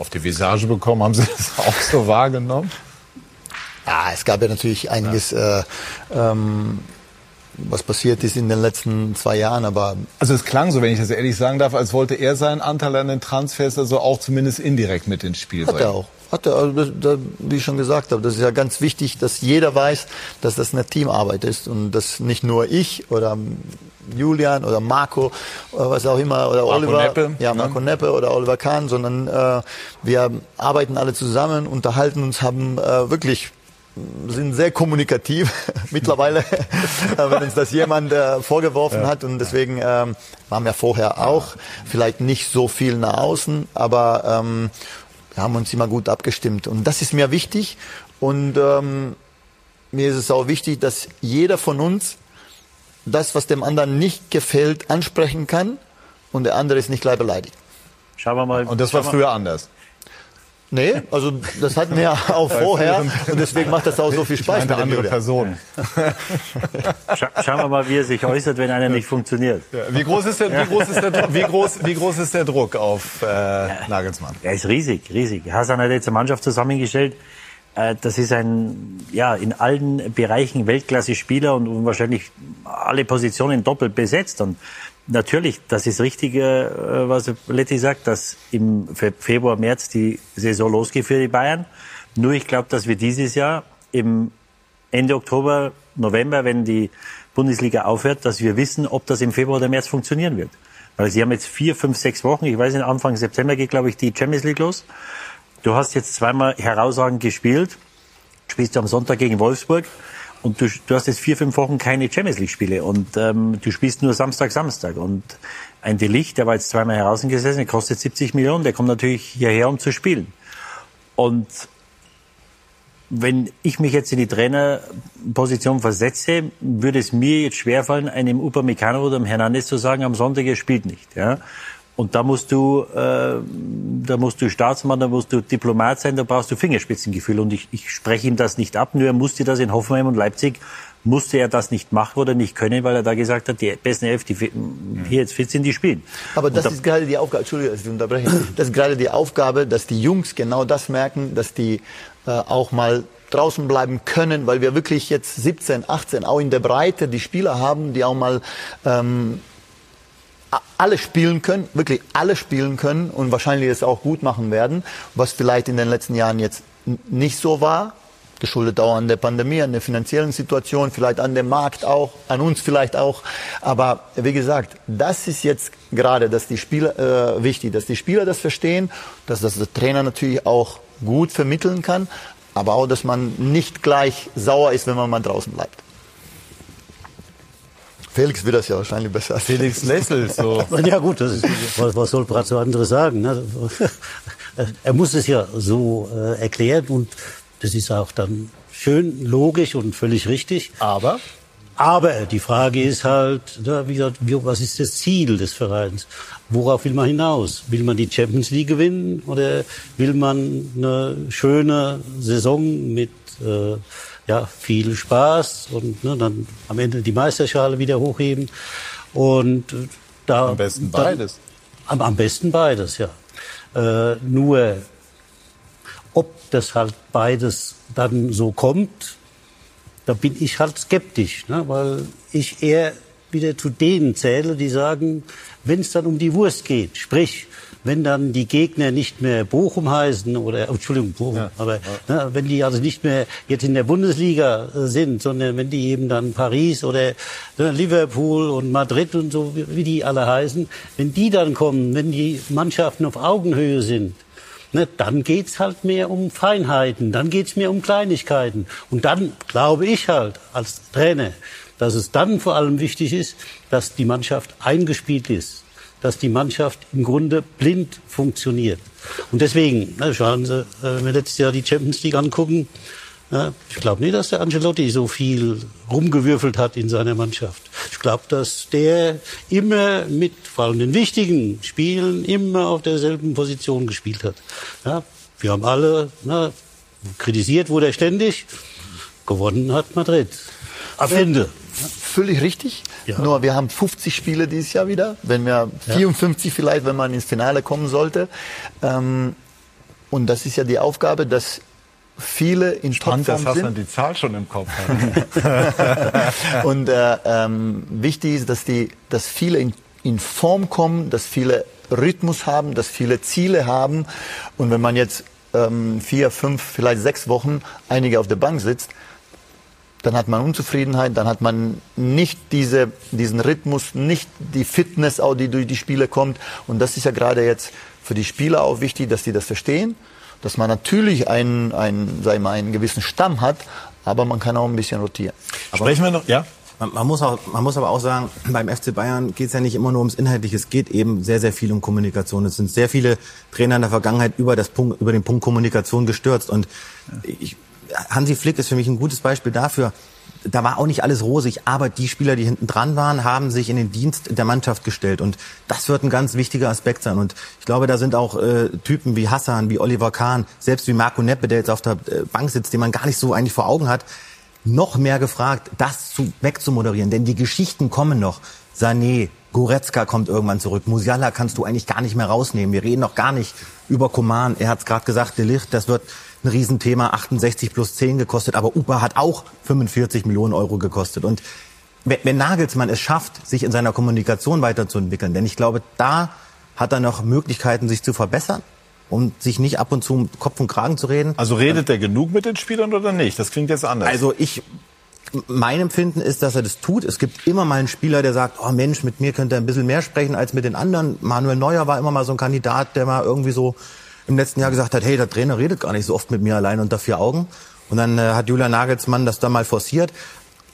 auf die Visage bekommen. Haben Sie das auch so wahrgenommen? Ja, es gab ja natürlich einiges, ja. Äh, ähm, was passiert ist in den letzten zwei Jahren, aber... Also es klang so, wenn ich das ehrlich sagen darf, als wollte er seinen Anteil an den Transfers also auch zumindest indirekt mit ins Spiel bringen. Hat er auch. Hat er, also das, da, wie ich schon gesagt habe, das ist ja ganz wichtig, dass jeder weiß, dass das eine Teamarbeit ist und dass nicht nur ich oder Julian oder Marco oder was auch immer oder Marco Oliver, Neppe, ja ne? Marco Neppe oder Oliver Kahn, sondern äh, wir arbeiten alle zusammen, unterhalten uns, haben äh, wirklich sind sehr kommunikativ mittlerweile, äh, wenn uns das jemand äh, vorgeworfen hat. Und deswegen ähm, waren wir vorher auch vielleicht nicht so viel nach außen, aber ähm, wir haben uns immer gut abgestimmt. Und das ist mir wichtig. Und ähm, mir ist es auch wichtig, dass jeder von uns das, was dem anderen nicht gefällt, ansprechen kann und der andere ist nicht gleich beleidigt. Schauen wir mal. Und das war früher anders. Nee, also das hatten wir ja auch vorher und deswegen macht das auch so viel Spaß dem andere. Scha schauen wir mal, wie er sich äußert, wenn einer nicht funktioniert. Wie groß ist der, wie groß ist der, Druck- wie groß, wie groß ist der Druck auf äh, Nagelsmann? Er ist riesig, riesig. Hasan hat jetzt eine Mannschaft zusammengestellt. Äh, Das ist ein, ja, in allen Bereichen Weltklasse-Spieler und wahrscheinlich alle Positionen doppelt besetzt. Und natürlich, das ist richtig, äh, was Letti sagt, dass im Fe- Februar, März die Saison losgeht für die Bayern. Nur ich glaube, dass wir dieses Jahr im Ende Oktober, November, wenn die Bundesliga aufhört, dass wir wissen, ob das im Februar oder März funktionieren wird. Weil sie haben jetzt vier, fünf, sechs Wochen, ich weiß nicht, Anfang September geht, glaube ich, die Champions League los. Du hast jetzt zweimal herausragend gespielt, spielst du am Sonntag gegen Wolfsburg und du, du hast jetzt vier, fünf Wochen keine Champions League Spiele und ähm, du spielst nur Samstag, Samstag und ein Delicht, der war jetzt zweimal herausgesessen, der kostet 70 Millionen, der kommt natürlich hierher, um zu spielen. Und wenn ich mich jetzt in die Trainerposition versetze, würde es mir jetzt schwerfallen, einem Upamecano oder einem Hernandez zu sagen, am Sonntag, er spielt nicht. Ja? Und da musst du, äh, da musst du Staatsmann, da musst du Diplomat sein, da brauchst du Fingerspitzengefühl. Und ich, ich spreche ihm das nicht ab, nur er musste das in Hoffenheim und Leipzig, musste er das nicht machen oder nicht können, weil er da gesagt hat, die besten elf, die hier jetzt fit sind, die spielen. Aber das da- ist gerade die Aufgabe, Entschuldigung, dass ich unterbreche. Das ist gerade die Aufgabe, dass die Jungs genau das merken, dass die äh, auch mal draußen bleiben können, weil wir wirklich jetzt 17, 18 auch in der Breite die Spieler haben, die auch mal ähm, alle spielen können, wirklich alle spielen können und wahrscheinlich es auch gut machen werden, was vielleicht in den letzten Jahren jetzt nicht so war, geschuldet auch an der Pandemie, an der finanziellen Situation, vielleicht an dem Markt auch, an uns vielleicht auch. Aber wie gesagt, das ist jetzt gerade, dass die Spieler äh, wichtig, dass die Spieler das verstehen, dass das der Trainer natürlich auch gut vermitteln kann, aber auch, dass man nicht gleich sauer ist, wenn man mal draußen bleibt. Felix will das ja wahrscheinlich besser. als Felix lächelt so. Ja gut, das ist, was, was soll Brazzo anderes sagen? Ne? Er muss es ja so äh, erklären und das ist auch dann schön, logisch und völlig richtig. Aber Aber die Frage ist halt, ne, wie gesagt, wie, was ist das Ziel des Vereins? Worauf will man hinaus? Will man die Champions League gewinnen oder will man eine schöne Saison mit äh, ja, viel Spaß und ne, dann am Ende die Meisterschale wieder hochheben? Und äh, da am besten dann- beides. am, am besten beides, ja. Äh, nur, ob das halt beides dann so kommt, da bin ich halt skeptisch, ne? weil ich eher wieder zu denen zähle, die sagen, wenn es dann um die Wurst geht, sprich, wenn dann die Gegner nicht mehr Bochum heißen oder Entschuldigung Bochum, aber Ne, wenn die also nicht mehr jetzt in der Bundesliga äh, sind, sondern wenn die eben dann Paris oder ne, Liverpool und Madrid und so wie, wie die alle heißen, wenn die dann kommen, wenn die Mannschaften auf Augenhöhe sind, Ne, dann geht's halt mehr um Feinheiten, dann geht's mehr um Kleinigkeiten. Und dann glaube ich halt als Trainer, dass es dann vor allem wichtig ist, dass die Mannschaft eingespielt ist, dass die Mannschaft im Grunde blind funktioniert. Und deswegen, ne, schauen Sie, äh, wenn wir letztes Jahr die Champions League angucken, ja, ich glaube nicht, dass der Ancelotti so viel rumgewürfelt hat in seiner Mannschaft. Ich glaube, dass der immer mit, vor allem den wichtigen Spielen, immer auf derselben Position gespielt hat. Ja, wir haben alle na, kritisiert, wurde er ständig. Gewonnen hat Madrid. Am Ende. Völlig richtig. Ja. Nur wir haben 50 Spiele dieses Jahr wieder, wenn wir 54 vielleicht, wenn man ins Finale kommen sollte. Ähm, und das ist ja die Aufgabe, dass viele in Spannend, dass Topform Hassan sind. die Zahl schon im Kopf hat. und äh, ähm, wichtig ist, dass die, dass viele in, in Form kommen, dass viele Rhythmus haben, dass viele Ziele haben. Und wenn man jetzt ähm, vier, fünf, vielleicht sechs Wochen einige auf der Bank sitzt, dann hat man Unzufriedenheit, dann hat man nicht diese, diesen Rhythmus, nicht die Fitness, auch die durch die Spiele kommt. Und das ist ja gerade jetzt für die Spieler auch wichtig, dass die das verstehen, dass man natürlich einen, einen, ich mal, einen gewissen Stamm hat, aber man kann auch ein bisschen rotieren. Sprechen wir noch, ja? Man, man, muss auch, man muss aber auch sagen, beim FC Bayern geht es ja nicht immer nur ums Inhaltliche, es geht eben sehr, sehr viel um Kommunikation. Es sind sehr viele Trainer in der Vergangenheit über, das Punkt, über den Punkt Kommunikation gestürzt. Und ich, Hansi Flick ist für mich ein gutes Beispiel dafür. Da war auch nicht alles rosig, aber die Spieler, die hinten dran waren, haben sich in den Dienst der Mannschaft gestellt. Und das wird ein ganz wichtiger Aspekt sein. Und ich glaube, da sind auch äh, Typen wie Hassan, wie Oliver Kahn, selbst wie Marco Neppe, der jetzt auf der äh, Bank sitzt, den man gar nicht so eigentlich vor Augen hat, noch mehr gefragt, das zu, wegzumoderieren. Denn die Geschichten kommen noch. Sané, Goretzka kommt irgendwann zurück. Musiala kannst du eigentlich gar nicht mehr rausnehmen. Wir reden noch gar nicht über Koman. Er hat es gerade gesagt, De Licht, das wird ein Riesenthema, 68 plus 10 gekostet. Aber Upa hat auch 45 Millionen Euro gekostet. Und wenn Nagelsmann es schafft, sich in seiner Kommunikation weiterzuentwickeln, denn ich glaube, da hat er noch Möglichkeiten, sich zu verbessern um sich nicht ab und zu Kopf und Kragen zu reden. Also redet er genug mit den Spielern oder nicht? Das klingt jetzt anders. Also ich, mein Empfinden ist, dass er das tut. Es gibt immer mal einen Spieler, der sagt, oh Mensch, mit mir könnte er ein bisschen mehr sprechen als mit den anderen. Manuel Neuer war immer mal so ein Kandidat, der mal irgendwie so im letzten Jahr gesagt hat, hey, der Trainer redet gar nicht so oft mit mir allein unter vier Augen. Und dann äh, hat Julian Nagelsmann das dann mal forciert.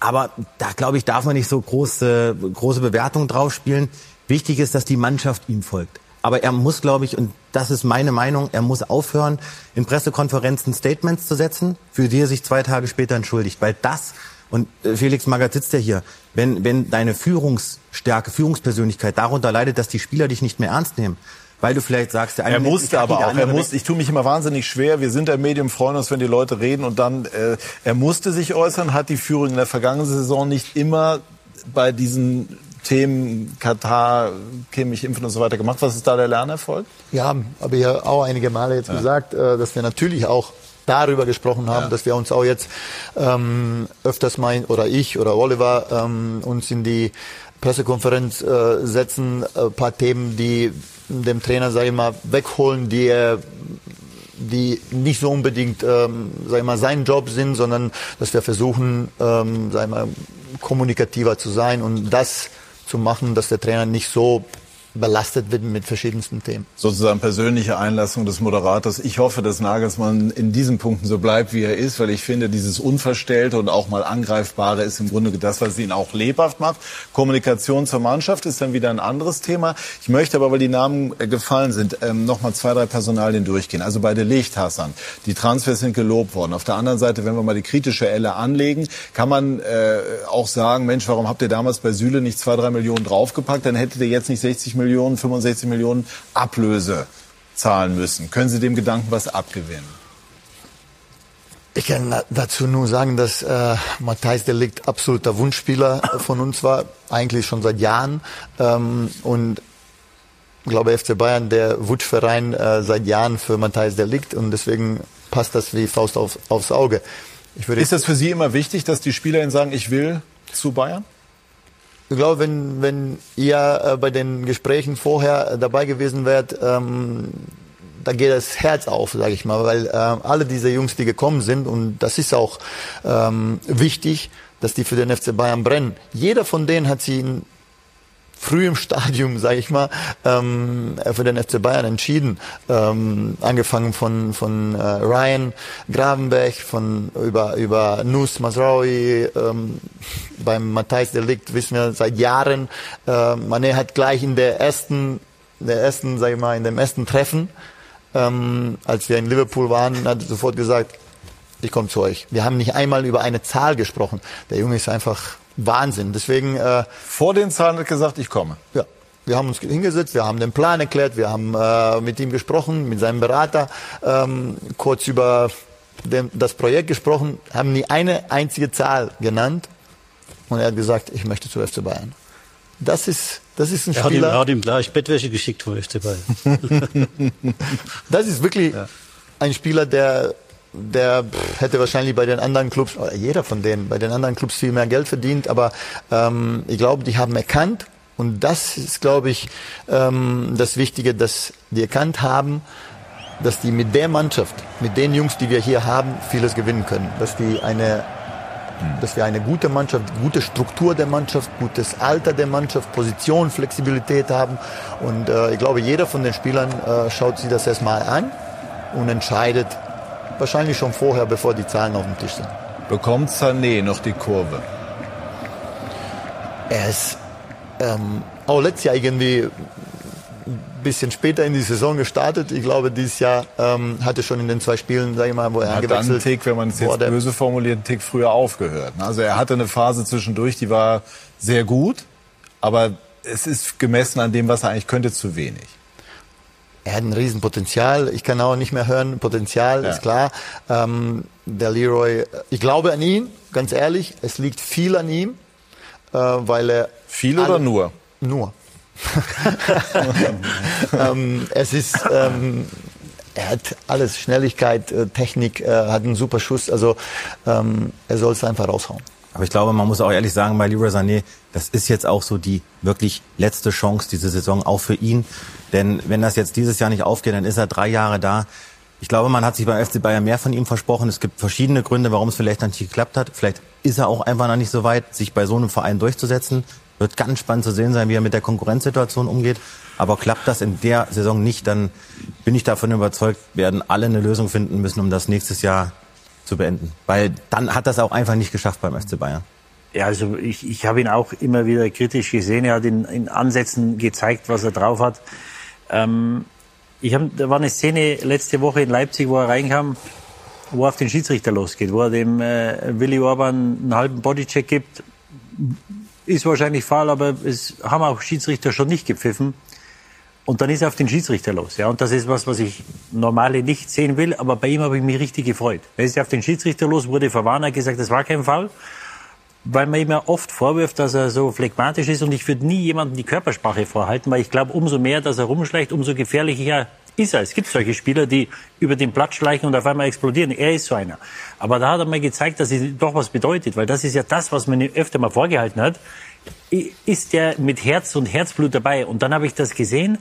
Aber da, glaube ich, darf man nicht so große, große Bewertungen drauf spielen. Wichtig ist, dass die Mannschaft ihm folgt. Aber er muss, glaube ich, und das ist meine Meinung, er muss aufhören, in Pressekonferenzen Statements zu setzen, für die er sich zwei Tage später entschuldigt. Weil das, und äh, Felix Magath sitzt ja hier, wenn, wenn deine Führungsstärke, Führungspersönlichkeit darunter leidet, dass die Spieler dich nicht mehr ernst nehmen, weil du vielleicht sagst, der eine er musste aber auch, er musste, ich tue mich immer wahnsinnig schwer, wir sind ein Medium, freuen uns, wenn die Leute reden und dann, äh, er musste sich äußern, hat die Führung in der vergangenen Saison nicht immer bei diesen Themen Katar, chemisch impfen und so weiter gemacht. Was ist da der Lernerfolg? Ja, habe ich ja auch einige Male jetzt ja. gesagt, äh, dass wir natürlich auch darüber gesprochen haben, ja. dass wir uns auch jetzt ähm, öfters mal, oder ich oder Oliver, ähm, uns in die Pressekonferenz äh, setzen, ein paar Themen, die dem Trainer, sage ich mal, wegholen, die er die nicht so unbedingt, ähm, sag ich mal, sein Job sind, sondern dass wir versuchen, ähm, sag ich mal, kommunikativer zu sein und das zu machen, dass der Trainer nicht so belastet wird mit verschiedensten Themen. Sozusagen persönliche Einlassung des Moderators. Ich hoffe, dass Nagelsmann in diesen Punkten so bleibt, wie er ist, weil ich finde, dieses Unverstellte und auch mal Angreifbare ist im Grunde das, was ihn auch lebhaft macht. Kommunikation zur Mannschaft ist dann wieder ein anderes Thema. Ich möchte aber, weil die Namen äh, gefallen sind, ähm, noch mal zwei, drei Personalien durchgehen. Also bei der Lichthassan. Die Transfers sind gelobt worden. Auf der anderen Seite, wenn wir mal die kritische Elle anlegen, kann man äh, auch sagen, Mensch, warum habt ihr damals bei Süle nicht zwei, drei Millionen draufgepackt? Dann hättet ihr jetzt nicht 60 Millionen Millionen, 65 Millionen Ablöse zahlen müssen. Können Sie dem Gedanken was abgewinnen? Ich kann dazu nur sagen, dass äh, Matthijs Delikt absoluter Wunschspieler von uns war, eigentlich schon seit Jahren. Ähm, und ich glaube, FC Bayern, der Wunschverein äh, seit Jahren für Matthijs Delikt und deswegen passt das wie Faust auf, aufs Auge. Ist das für Sie immer wichtig, dass die Spieler sagen, ich will zu Bayern? Ich glaube, wenn, wenn ihr äh, bei den Gesprächen vorher dabei gewesen wärt, ähm, da geht das Herz auf, sage ich mal, weil äh, alle diese Jungs, die gekommen sind, und das ist auch ähm, wichtig, dass die für den FC Bayern brennen. Jeder von denen hat sie in früh im Stadium, sage ich mal, ähm, für den FC Bayern entschieden. Ähm, angefangen von von äh, Ryan Gravenberg, von über über Nus Masraoui, ähm, beim Matthijs Delikt wissen wir seit Jahren. Äh, Mané hat gleich in der ersten, der ersten, sag ich mal, in dem ersten Treffen, ähm, als wir in Liverpool waren, hat sofort gesagt, ich komme zu euch. Wir haben nicht einmal über eine Zahl gesprochen. Der Junge ist einfach Wahnsinn. Deswegen äh, vor den Zahlen hat gesagt, ich komme. Ja. Wir haben uns hingesetzt, wir haben den Plan erklärt, wir haben äh, mit ihm gesprochen, mit seinem Berater, ähm, kurz über den, das Projekt gesprochen, haben nie eine einzige Zahl genannt und er hat gesagt, ich möchte zu FC Bayern. Das ist, das ist ein er Spieler. Er hat ihm gleich Bettwäsche geschickt vom FC Bayern. das ist wirklich ja. ein Spieler, der der hätte wahrscheinlich bei den anderen Clubs, jeder von denen, bei den anderen Clubs viel mehr Geld verdient, aber ähm, ich glaube, die haben erkannt, und das ist, glaube ich, ähm, das Wichtige, dass die erkannt haben, dass die mit der Mannschaft, mit den Jungs, die wir hier haben, vieles gewinnen können. Dass die eine dass wir eine gute Mannschaft, gute Struktur der Mannschaft, gutes Alter der Mannschaft, Position, Flexibilität haben. Und äh, ich glaube, jeder von den Spielern äh, schaut sich das erstmal an und entscheidet wahrscheinlich schon vorher, bevor die Zahlen auf dem Tisch sind. Bekommt Sané noch die Kurve? Er ist ähm, auch letztes Jahr irgendwie ein bisschen später in die Saison gestartet. Ich glaube, dieses Jahr ähm, hatte schon in den zwei Spielen, sage ich mal, wo er hat dann einen Tick, wenn man es jetzt böse formuliert, einen Tick früher aufgehört. Also er hatte eine Phase zwischendurch, die war sehr gut, aber es ist gemessen an dem, was er eigentlich könnte, zu wenig. Er hat ein Riesenpotenzial. Ich kann auch nicht mehr hören. Potenzial ja. ist klar. Ähm, der Leroy, ich glaube an ihn, ganz ehrlich. Es liegt viel an ihm, äh, weil er. Viel oder nur? Nur. ähm, es ist, ähm, er hat alles, Schnelligkeit, äh, Technik, äh, hat einen super Schuss, also ähm, er soll es einfach raushauen. Aber ich glaube, man muss auch ehrlich sagen, bei Leroy Sané, das ist jetzt auch so die wirklich letzte Chance diese Saison, auch für ihn. Denn wenn das jetzt dieses Jahr nicht aufgeht, dann ist er drei Jahre da. Ich glaube, man hat sich beim FC Bayern mehr von ihm versprochen. Es gibt verschiedene Gründe, warum es vielleicht noch nicht geklappt hat. Vielleicht ist er auch einfach noch nicht so weit, sich bei so einem Verein durchzusetzen. Wird ganz spannend zu sehen sein, wie er mit der Konkurrenzsituation umgeht. Aber klappt das in der Saison nicht, dann bin ich davon überzeugt, werden alle eine Lösung finden müssen, um das nächstes Jahr zu beenden. Weil dann hat das auch einfach nicht geschafft beim FC Bayern. Ja, also ich, ich habe ihn auch immer wieder kritisch gesehen. Er hat in, in Ansätzen gezeigt, was er drauf hat. Ähm, ich hab, da war eine Szene letzte Woche in Leipzig, wo er reinkam, wo er auf den Schiedsrichter losgeht, wo er dem äh, Willi Orban einen halben Bodycheck gibt, ist wahrscheinlich faul, aber es haben auch Schiedsrichter schon nicht gepfiffen. Und dann ist er auf den Schiedsrichter los. Ja, und das ist was, was ich normale nicht sehen will, aber bei ihm habe ich mich richtig gefreut. Er ist auf den Schiedsrichter los, wurde verwarnt, hat gesagt, das war kein Fall. Weil man ihm ja oft vorwirft, dass er so phlegmatisch ist und ich würde nie jemandem die Körpersprache vorhalten, weil ich glaube, umso mehr, dass er rumschleicht, umso gefährlicher ist er. Es gibt solche Spieler, die über den Platz schleichen und auf einmal explodieren. Er ist so einer. Aber da hat er mal gezeigt, dass es doch was bedeutet, weil das ist ja das, was man ihm öfter mal vorgehalten hat. Ist der mit Herz und Herzblut dabei? Und dann habe ich das gesehen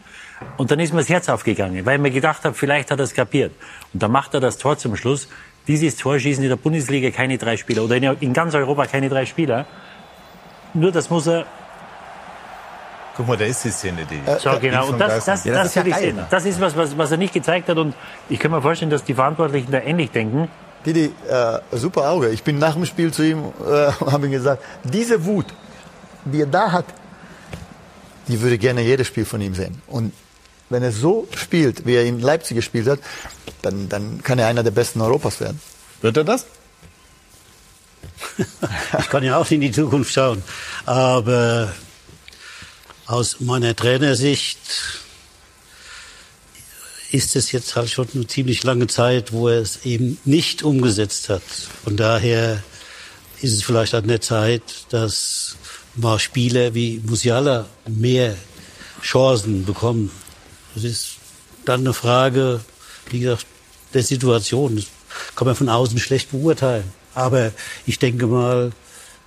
und dann ist mir das Herz aufgegangen, weil ich mir gedacht habe, vielleicht hat er es kapiert. Und dann macht er das Tor zum Schluss. Dieses Tor schießen in der Bundesliga keine drei Spieler oder in ganz Europa keine drei Spieler. Nur das muss er Guck mal, da ist die Szene, die. Äh, so, genau. Und das, das, ja, das, das, ist ja geil, das ist was, was, was er nicht gezeigt hat. Und ich kann mir vorstellen, dass die Verantwortlichen da ähnlich denken. Didi, äh, super Auge. Ich bin nach dem Spiel zu ihm äh, und habe ihm gesagt, diese Wut, die er da hat, die würde gerne jedes Spiel von ihm sehen. Und wenn er so spielt, wie er in Leipzig gespielt hat, dann, dann kann er einer der besten Europas werden. Wird er das? ich kann ja auch in die Zukunft schauen. Aber aus meiner Trainersicht ist es jetzt halt schon eine ziemlich lange Zeit, wo er es eben nicht umgesetzt hat. Von daher ist es vielleicht an der Zeit, dass mal Spieler wie Musiala mehr Chancen bekommen. Das ist dann eine Frage, wie gesagt, der Situation. Das kann man von außen schlecht beurteilen. Aber ich denke mal,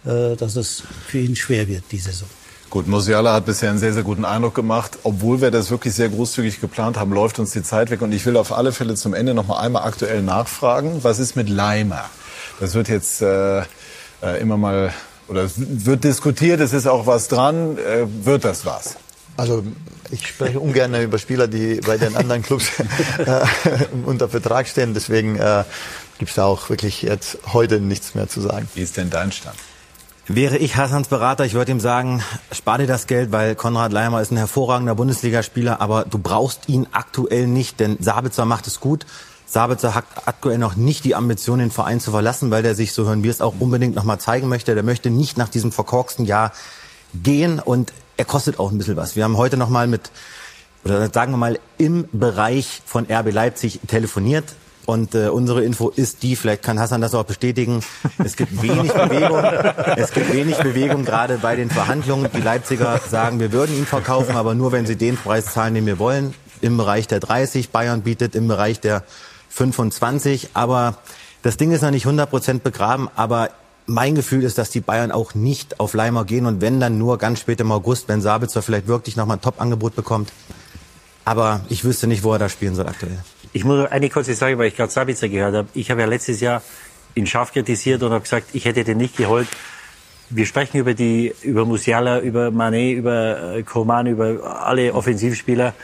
äh, dass es für ihn schwer wird, die Saison. Gut, Musiala hat bisher einen sehr, sehr guten Eindruck gemacht. Obwohl wir das wirklich sehr großzügig geplant haben, läuft uns die Zeit weg. Und ich will auf alle Fälle zum Ende noch mal einmal aktuell nachfragen. Was ist mit Leimer? Das wird jetzt äh, äh immer mal, oder es wird diskutiert, es ist auch was dran. Äh, wird das was? Also ich spreche ungern über Spieler, die bei den anderen Clubs äh, unter Vertrag stehen. Deswegen äh, gibt es da auch wirklich jetzt heute nichts mehr zu sagen. Wie ist denn dein Stand? Wäre ich Hassans Berater, ich würde ihm sagen, spar dir das Geld, weil Konrad Leimer ist ein hervorragender Bundesligaspieler, aber du brauchst ihn aktuell nicht, denn Sabitzer macht es gut. Sabitzer hat aktuell noch nicht die Ambition, den Verein zu verlassen, weil der sich, so hören wir es auch, unbedingt nochmal zeigen möchte. Der möchte nicht nach diesem verkorksten Jahr gehen und er kostet auch ein bisschen was. Wir haben heute nochmal mit, oder sagen wir mal, im Bereich von RB Leipzig telefoniert. Und äh, unsere Info ist die, vielleicht kann Hassan das auch bestätigen, es gibt wenig Bewegung. Es gibt wenig Bewegung gerade bei den Verhandlungen. Die Leipziger sagen, wir würden ihn verkaufen, aber nur, wenn sie den Preis zahlen, den wir wollen. Im Bereich der 30, Bayern bietet im Bereich der 25. Aber das Ding ist noch nicht 100 Prozent begraben, aber mein Gefühl ist, dass die Bayern auch nicht auf Leimer gehen und wenn dann nur ganz spät im August, wenn Sabitzer vielleicht wirklich nochmal ein Top-Angebot bekommt. Aber ich wüsste nicht, wo er da spielen soll aktuell. ich muss eine kurze Sache, weil ich gerade Sabitzer gehört habe. Ich habe ja letztes Jahr ihn scharf kritisiert und habe gesagt, ich hätte den nicht geholt. Wir sprechen über die, über Musiala, über Mané, über äh, Koman, über alle Offensivspieler.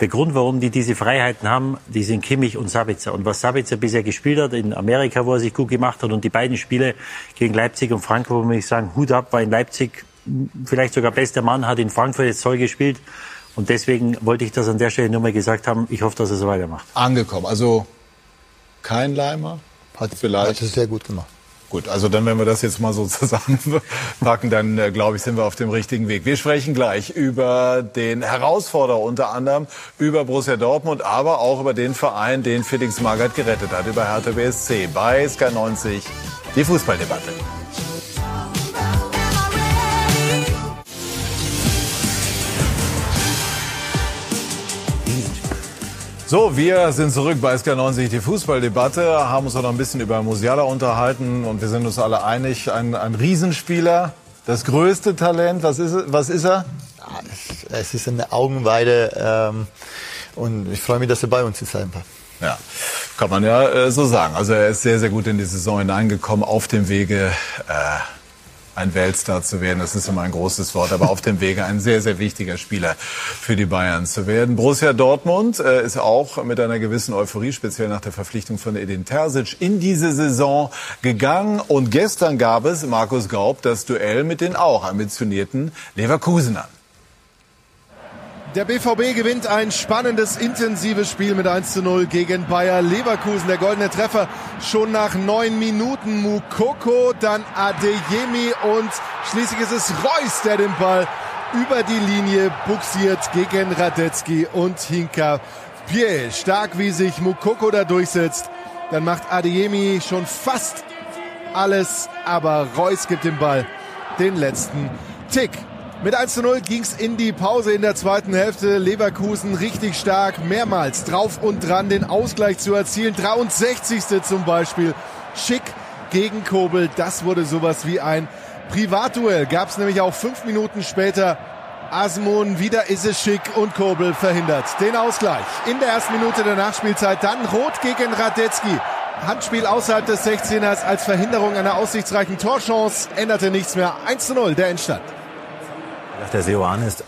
Der Grund, warum die diese Freiheiten haben, die sind Kimmich und Sabitzer. Und was Sabitzer bisher gespielt hat in Amerika, wo er sich gut gemacht hat, und die beiden Spiele gegen Leipzig und Frankfurt, muss ich sagen, Hut ab, war in Leipzig vielleicht sogar bester Mann, hat in Frankfurt jetzt toll gespielt. Und deswegen wollte ich das an der Stelle nur mal gesagt haben. Ich hoffe, dass er so weitermacht. Angekommen. Also kein Leimer. Hat vielleicht. Hat es sehr gut gemacht. Gut, also dann, wenn wir das jetzt mal so zusammenpacken, dann äh, glaube ich, sind wir auf dem richtigen Weg. Wir sprechen gleich über den Herausforderer unter anderem, über Borussia Dortmund, aber auch über den Verein, den Felix Magath gerettet hat, über Hertha BSC bei Sky 90, die Fußballdebatte. So, wir sind zurück bei SK90, die Fußballdebatte, haben uns auch noch ein bisschen über Musiala unterhalten und wir sind uns alle einig, ein, ein Riesenspieler, das größte Talent, was ist, was ist er? Es ist eine Augenweide ähm, und ich freue mich, dass er bei uns ist einfach. Ja, kann man ja äh, so sagen. Also er ist sehr, sehr gut in die Saison hineingekommen, auf dem Wege äh, ein Weltstar zu werden. Das ist immer ein großes Wort, aber auf dem Wege ein sehr, sehr wichtiger Spieler für die Bayern zu werden. Borussia Dortmund äh, ist auch mit einer gewissen Euphorie, speziell nach der Verpflichtung von Edin Terzic, in diese Saison gegangen. Und gestern gab es, Markus Gaub, das Duell mit den auch ambitionierten Leverkusenern. Der BVB gewinnt ein spannendes, intensives Spiel mit 1 zu 0 gegen Bayer Leverkusen. Der goldene Treffer schon nach neun Minuten. Mukoko, dann Adeyemi und schließlich ist es Reus, der den Ball über die Linie buxiert gegen Radetzky und Hinka Pierre. Stark wie sich Mukoko da durchsetzt. Dann macht Adeyemi schon fast alles, aber Reus gibt den Ball den letzten Tick. Mit 1 zu 0 ging es in die Pause in der zweiten Hälfte. Leverkusen richtig stark, mehrmals drauf und dran, den Ausgleich zu erzielen. 63. zum Beispiel. Schick gegen Kobel. Das wurde sowas wie ein Privatduell. Gab es nämlich auch fünf Minuten später. Asmon, wieder ist es Schick und Kobel verhindert den Ausgleich. In der ersten Minute der Nachspielzeit dann Rot gegen Radetzky. Handspiel außerhalb des 16ers als Verhinderung einer aussichtsreichen Torchance. Änderte nichts mehr. 1 zu 0 der Endstand. Der Seoane ist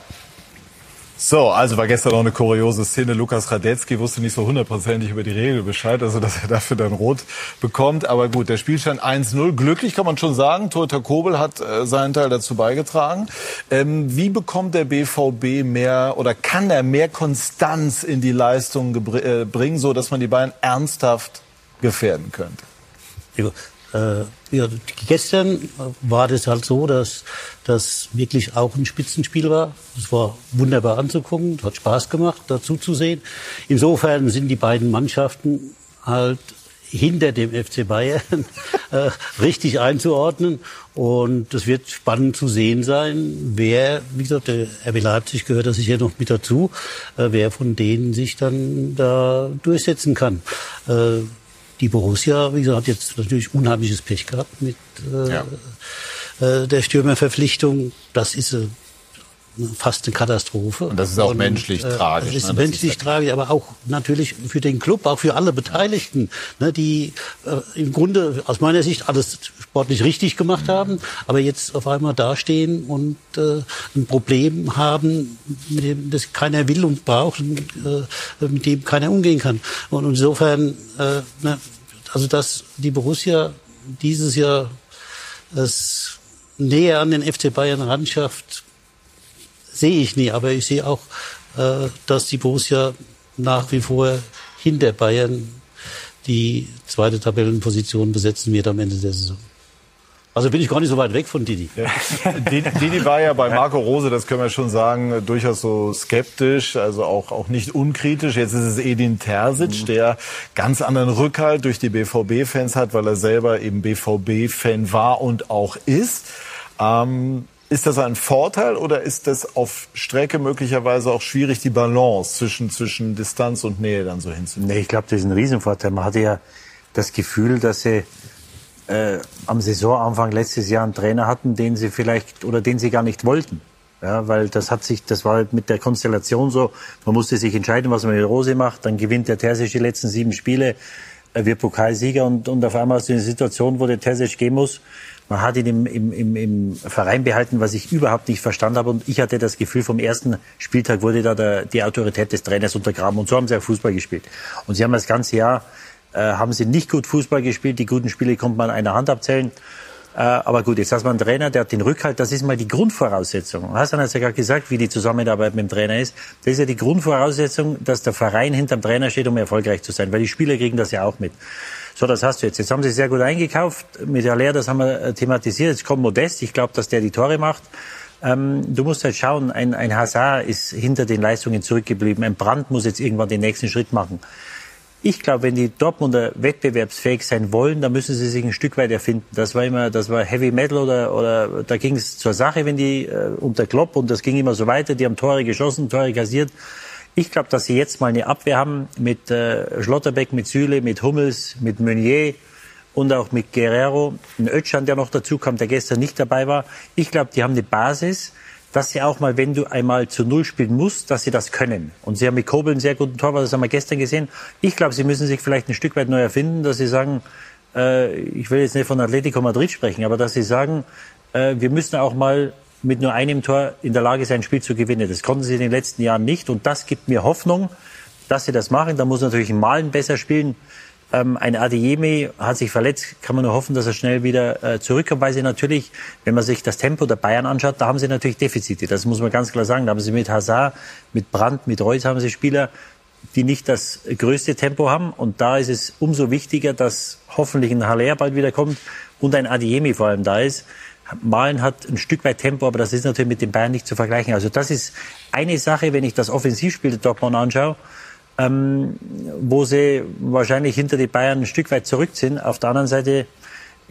so, also war gestern noch eine kuriose Szene. Lukas Radetzky wusste nicht so hundertprozentig über die Regel Bescheid, also dass er dafür dann rot bekommt. Aber gut, der Spielstand 1-0. Glücklich kann man schon sagen. Torhüter Kobel hat äh, seinen Teil dazu beigetragen. Ähm, wie bekommt der BVB mehr oder kann er mehr Konstanz in die Leistung äh, bringen, so dass man die beiden ernsthaft gefährden könnte? Äh, ja, gestern war das halt so, dass das wirklich auch ein Spitzenspiel war. Es war wunderbar anzugucken, hat Spaß gemacht, dazu zu sehen. Insofern sind die beiden Mannschaften halt hinter dem FC Bayern äh, richtig einzuordnen. Und es wird spannend zu sehen sein, wer, wie gesagt, der RB Leipzig gehört da sicher noch mit dazu, äh, wer von denen sich dann da durchsetzen kann. Äh, die Borussia, wie gesagt, hat jetzt natürlich unheimliches Pech gehabt mit äh, ja. äh, der Stürmerverpflichtung. Das ist äh, fast eine Katastrophe. Und das ist auch und, menschlich äh, tragisch. Das ist ne? menschlich ist tragisch, aber auch natürlich für den Club, auch für alle Beteiligten, ne, die äh, im Grunde aus meiner Sicht alles sportlich richtig gemacht mhm. haben, aber jetzt auf einmal dastehen und äh, ein Problem haben, mit dem das keiner will und braucht, und, äh, mit dem keiner umgehen kann. Und insofern, äh, ne, also dass die Borussia dieses Jahr es näher an den FC Bayern ranschafft, sehe ich nie. Aber ich sehe auch, äh, dass die Borussia nach wie vor hinter Bayern die zweite Tabellenposition besetzen wird am Ende der Saison. Also bin ich gar nicht so weit weg von Didi. Ja. Didi war ja bei Marco Rose, das können wir schon sagen, durchaus so skeptisch, also auch, auch nicht unkritisch. Jetzt ist es Edin Terzic, mhm. der ganz anderen Rückhalt durch die BVB-Fans hat, weil er selber eben BVB-Fan war und auch ist. Ähm, ist das ein Vorteil oder ist das auf Strecke möglicherweise auch schwierig, die Balance zwischen, zwischen Distanz und Nähe dann so hinzunehmen? Nee, ich glaube, das ist ein Riesenvorteil. Man hatte ja das Gefühl, dass sie äh, am Saisonanfang letztes Jahr einen Trainer hatten, den sie vielleicht oder den sie gar nicht wollten. Ja, weil das hat sich, das war halt mit der Konstellation so. Man musste sich entscheiden, was man mit Rose macht. Dann gewinnt der Terzic die letzten sieben Spiele, wird Pokalsieger und, und auf einmal hast du eine Situation, wo der Terzic gehen muss. Man hat ihn im, im, im, im Verein behalten, was ich überhaupt nicht verstanden habe. Und ich hatte das Gefühl, vom ersten Spieltag wurde da der, die Autorität des Trainers untergraben. Und so haben sie auch Fußball gespielt. Und sie haben das ganze Jahr, äh, haben sie nicht gut Fußball gespielt. Die guten Spiele konnte man an einer Hand abzählen. Äh, aber gut, jetzt hast du einen Trainer, der hat den Rückhalt, das ist mal die Grundvoraussetzung. Hassan hat ja gerade gesagt, wie die Zusammenarbeit mit dem Trainer ist. Das ist ja die Grundvoraussetzung, dass der Verein hinterm Trainer steht, um erfolgreich zu sein, weil die Spieler kriegen das ja auch mit. So, das hast du jetzt. Jetzt haben sie sehr gut eingekauft. Mit Haller, das haben wir äh, thematisiert. Jetzt kommt Modest. Ich glaube, dass der die Tore macht. Ähm, du musst halt schauen, ein, ein Hazard ist hinter den Leistungen zurückgeblieben. Ein Brand muss jetzt irgendwann den nächsten Schritt machen. Ich glaube, wenn die Dortmunder wettbewerbsfähig sein wollen, dann müssen sie sich ein Stück weit erfinden. Das war immer, das war Heavy Metal oder, oder da ging es zur Sache, wenn die äh, unter Klopp und das ging immer so weiter. Die haben Tore geschossen, Tore kassiert. Ich glaube, dass sie jetzt mal eine Abwehr haben mit äh, Schlotterbeck, mit Süle, mit Hummels, mit Meunier und auch mit Guerrero. Ein Ötschan, der noch dazu kam, der gestern nicht dabei war. Ich glaube, die haben eine Basis dass sie auch mal, wenn du einmal zu Null spielen musst, dass sie das können. Und sie haben mit Kobel einen sehr guten Torwart, das haben wir gestern gesehen. Ich glaube, sie müssen sich vielleicht ein Stück weit neu erfinden, dass sie sagen, äh, ich will jetzt nicht von Atletico Madrid sprechen, aber dass sie sagen, äh, wir müssen auch mal mit nur einem Tor in der Lage sein, ein Spiel zu gewinnen. Das konnten sie in den letzten Jahren nicht und das gibt mir Hoffnung, dass sie das machen. Da muss natürlich ein Malen besser spielen. Ähm, ein Adeyemi hat sich verletzt, kann man nur hoffen, dass er schnell wieder äh, zurückkommt, weil sie natürlich, wenn man sich das Tempo der Bayern anschaut, da haben sie natürlich Defizite. Das muss man ganz klar sagen. Da haben sie mit Hazard, mit Brandt, mit Reus haben sie Spieler, die nicht das größte Tempo haben. Und da ist es umso wichtiger, dass hoffentlich ein Haller bald wieder kommt und ein Adeyemi vor allem da ist. Malen hat ein Stück weit Tempo, aber das ist natürlich mit den Bayern nicht zu vergleichen. Also das ist eine Sache, wenn ich das Offensivspiel der Dortmund anschaue ähm, wo sie wahrscheinlich hinter die Bayern ein Stück weit zurück sind. Auf der anderen Seite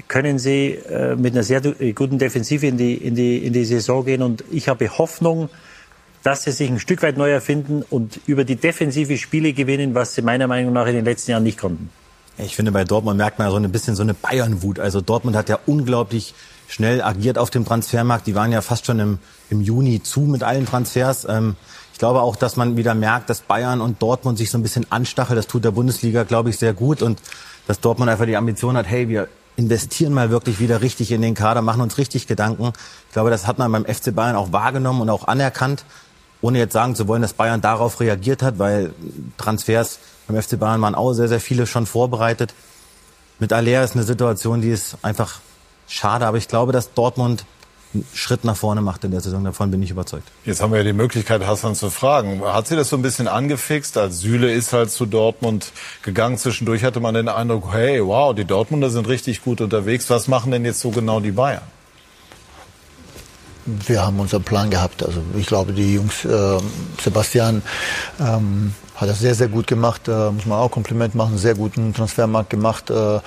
können sie äh, mit einer sehr guten Defensive in die, in, die, in die Saison gehen. Und ich habe Hoffnung, dass sie sich ein Stück weit neu erfinden und über die defensive Spiele gewinnen, was sie meiner Meinung nach in den letzten Jahren nicht konnten. Ich finde, bei Dortmund merkt man so ein bisschen so eine Bayern-Wut. Also Dortmund hat ja unglaublich schnell agiert auf dem Transfermarkt. Die waren ja fast schon im, im Juni zu mit allen Transfers. Ähm, ich glaube auch, dass man wieder merkt, dass Bayern und Dortmund sich so ein bisschen anstacheln. Das tut der Bundesliga, glaube ich, sehr gut. Und dass Dortmund einfach die Ambition hat, hey, wir investieren mal wirklich wieder richtig in den Kader, machen uns richtig Gedanken. Ich glaube, das hat man beim FC Bayern auch wahrgenommen und auch anerkannt, ohne jetzt sagen zu wollen, dass Bayern darauf reagiert hat, weil Transfers beim FC Bayern waren auch sehr, sehr viele schon vorbereitet. Mit Aller ist eine Situation, die ist einfach schade, aber ich glaube, dass Dortmund einen Schritt nach vorne macht in der Saison. Davon bin ich überzeugt. Jetzt haben wir ja die Möglichkeit, Hassan zu fragen. Hat sie das so ein bisschen angefixt? Als Süle ist halt zu Dortmund gegangen. Zwischendurch hatte man den Eindruck, hey, wow, die Dortmunder sind richtig gut unterwegs. Was machen denn jetzt so genau die Bayern? Wir haben unseren Plan gehabt. Also ich glaube, die Jungs, äh, Sebastian ähm, hat das sehr, sehr gut gemacht. Äh, muss man auch Kompliment machen. Sehr guten Transfermarkt gemacht. Äh,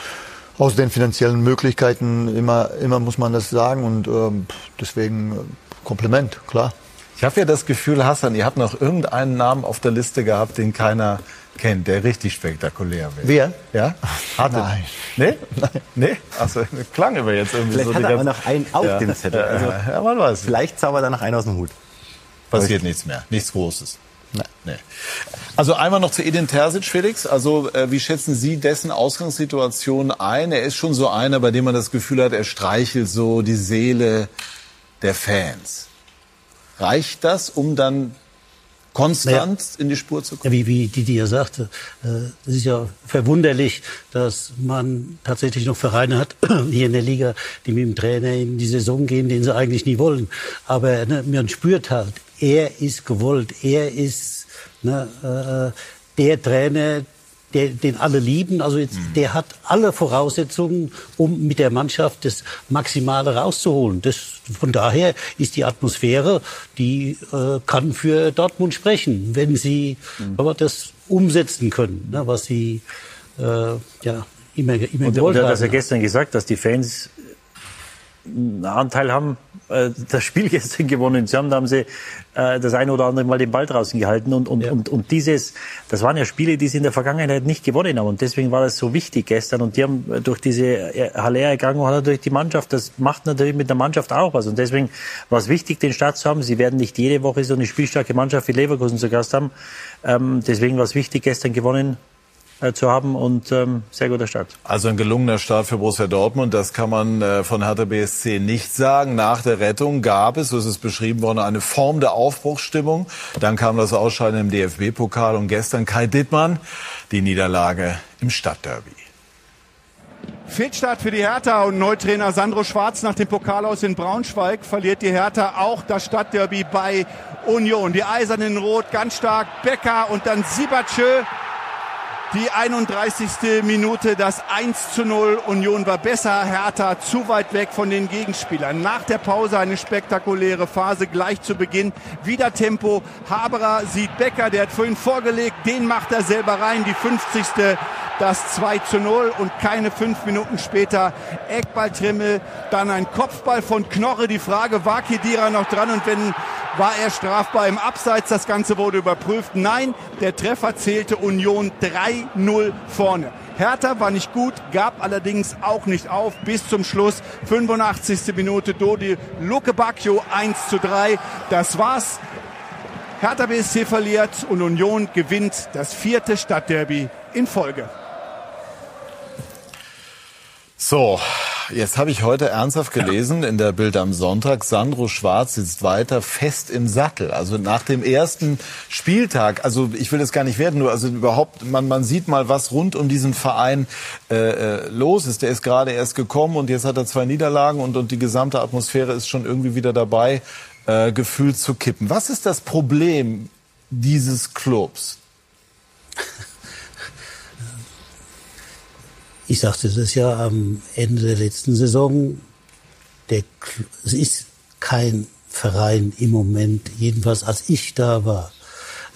aus den finanziellen Möglichkeiten immer, immer muss man das sagen und ähm, deswegen äh, Kompliment, klar. Ich habe ja das Gefühl, Hassan, ihr habt noch irgendeinen Namen auf der Liste gehabt, den keiner kennt, der richtig spektakulär wäre. Wer? Ja? Hatte. Nein. Nee? Nein. Nee? Achso, klang über jetzt irgendwie vielleicht so. Vielleicht hat er aber noch einen auf ja. dem Zettel. Also, ja, man weiß. Vielleicht zaubert er noch einen aus dem Hut. Passiert nichts mehr. Nichts Großes. Nee. Also einmal noch zu Edin Terzic, Felix. Also äh, wie schätzen Sie dessen Ausgangssituation ein? Er ist schon so einer, bei dem man das Gefühl hat, er streichelt so die Seele der Fans. Reicht das, um dann konstant naja, in die Spur zu kommen? Wie, wie Didi ja sagte, äh, es ist ja verwunderlich, dass man tatsächlich noch Vereine hat hier in der Liga, die mit dem Trainer in die Saison gehen, den sie eigentlich nie wollen. Aber ne, man spürt halt, er ist gewollt, er ist ne, äh, der Trainer, der, den alle lieben. Also jetzt, mhm. der hat alle Voraussetzungen, um mit der Mannschaft das Maximale rauszuholen. Das, von daher ist die Atmosphäre, die äh, kann für Dortmund sprechen, wenn sie mhm. aber das umsetzen können, ne, was sie äh, ja immer, immer und, gewollt und er hat das ja gestern gesagt, dass die Fans einen Anteil haben äh, das Spiel gestern gewonnen sie haben. Da haben sie äh, das eine oder andere Mal den Ball draußen gehalten. Und, und, ja. und, und dieses, das waren ja Spiele, die sie in der Vergangenheit nicht gewonnen haben. Und deswegen war das so wichtig gestern. Und die haben durch diese äh, Haller-Erkrankung hat natürlich die Mannschaft, das macht natürlich mit der Mannschaft auch was. Und deswegen war es wichtig, den Start zu haben. Sie werden nicht jede Woche so eine spielstarke Mannschaft wie Leverkusen zu Gast haben. Ähm, deswegen war es wichtig, gestern gewonnen äh, zu haben und ähm, sehr guter Start. Also ein gelungener Start für Borussia Dortmund, das kann man äh, von Hertha BSC nicht sagen. Nach der Rettung gab es, so ist es beschrieben worden, eine Form der Aufbruchsstimmung. Dann kam das Ausscheiden im DFB-Pokal und gestern Kai Dittmann die Niederlage im Stadtderby. Fehlstart für die Hertha und Neutrainer Sandro Schwarz nach dem Pokal aus in Braunschweig verliert die Hertha auch das Stadtderby bei Union. Die Eisernen Rot ganz stark, Becker und dann Sibachö die 31. Minute, das 1 zu 0. Union war besser, Hertha zu weit weg von den Gegenspielern. Nach der Pause eine spektakuläre Phase, gleich zu Beginn. Wieder Tempo. Haberer sieht Becker, der hat vorhin vorgelegt, den macht er selber rein. Die 50. das 2 zu 0 und keine fünf Minuten später Eckballtrimmel, dann ein Kopfball von Knorre. Die Frage, war Kedira noch dran und wenn war er strafbar im Abseits. Das Ganze wurde überprüft. Nein, der Treffer zählte Union 3-0 vorne. Hertha war nicht gut, gab allerdings auch nicht auf bis zum Schluss. 85. Minute Dodi Luke Bacchio 1 zu 3. Das war's. Hertha BSC verliert und Union gewinnt das vierte Stadtderby in Folge. So, jetzt habe ich heute ernsthaft gelesen in der Bild am Sonntag, Sandro Schwarz sitzt weiter fest im Sattel. Also nach dem ersten Spieltag, also ich will das gar nicht werden, nur also überhaupt, man, man sieht mal, was rund um diesen Verein äh, äh, los ist. Der ist gerade erst gekommen und jetzt hat er zwei Niederlagen und, und die gesamte Atmosphäre ist schon irgendwie wieder dabei, äh, gefühlt zu kippen. Was ist das Problem dieses Clubs? Ich sagte das ja am Ende der letzten Saison. Der, es ist kein Verein im Moment, jedenfalls als ich da war.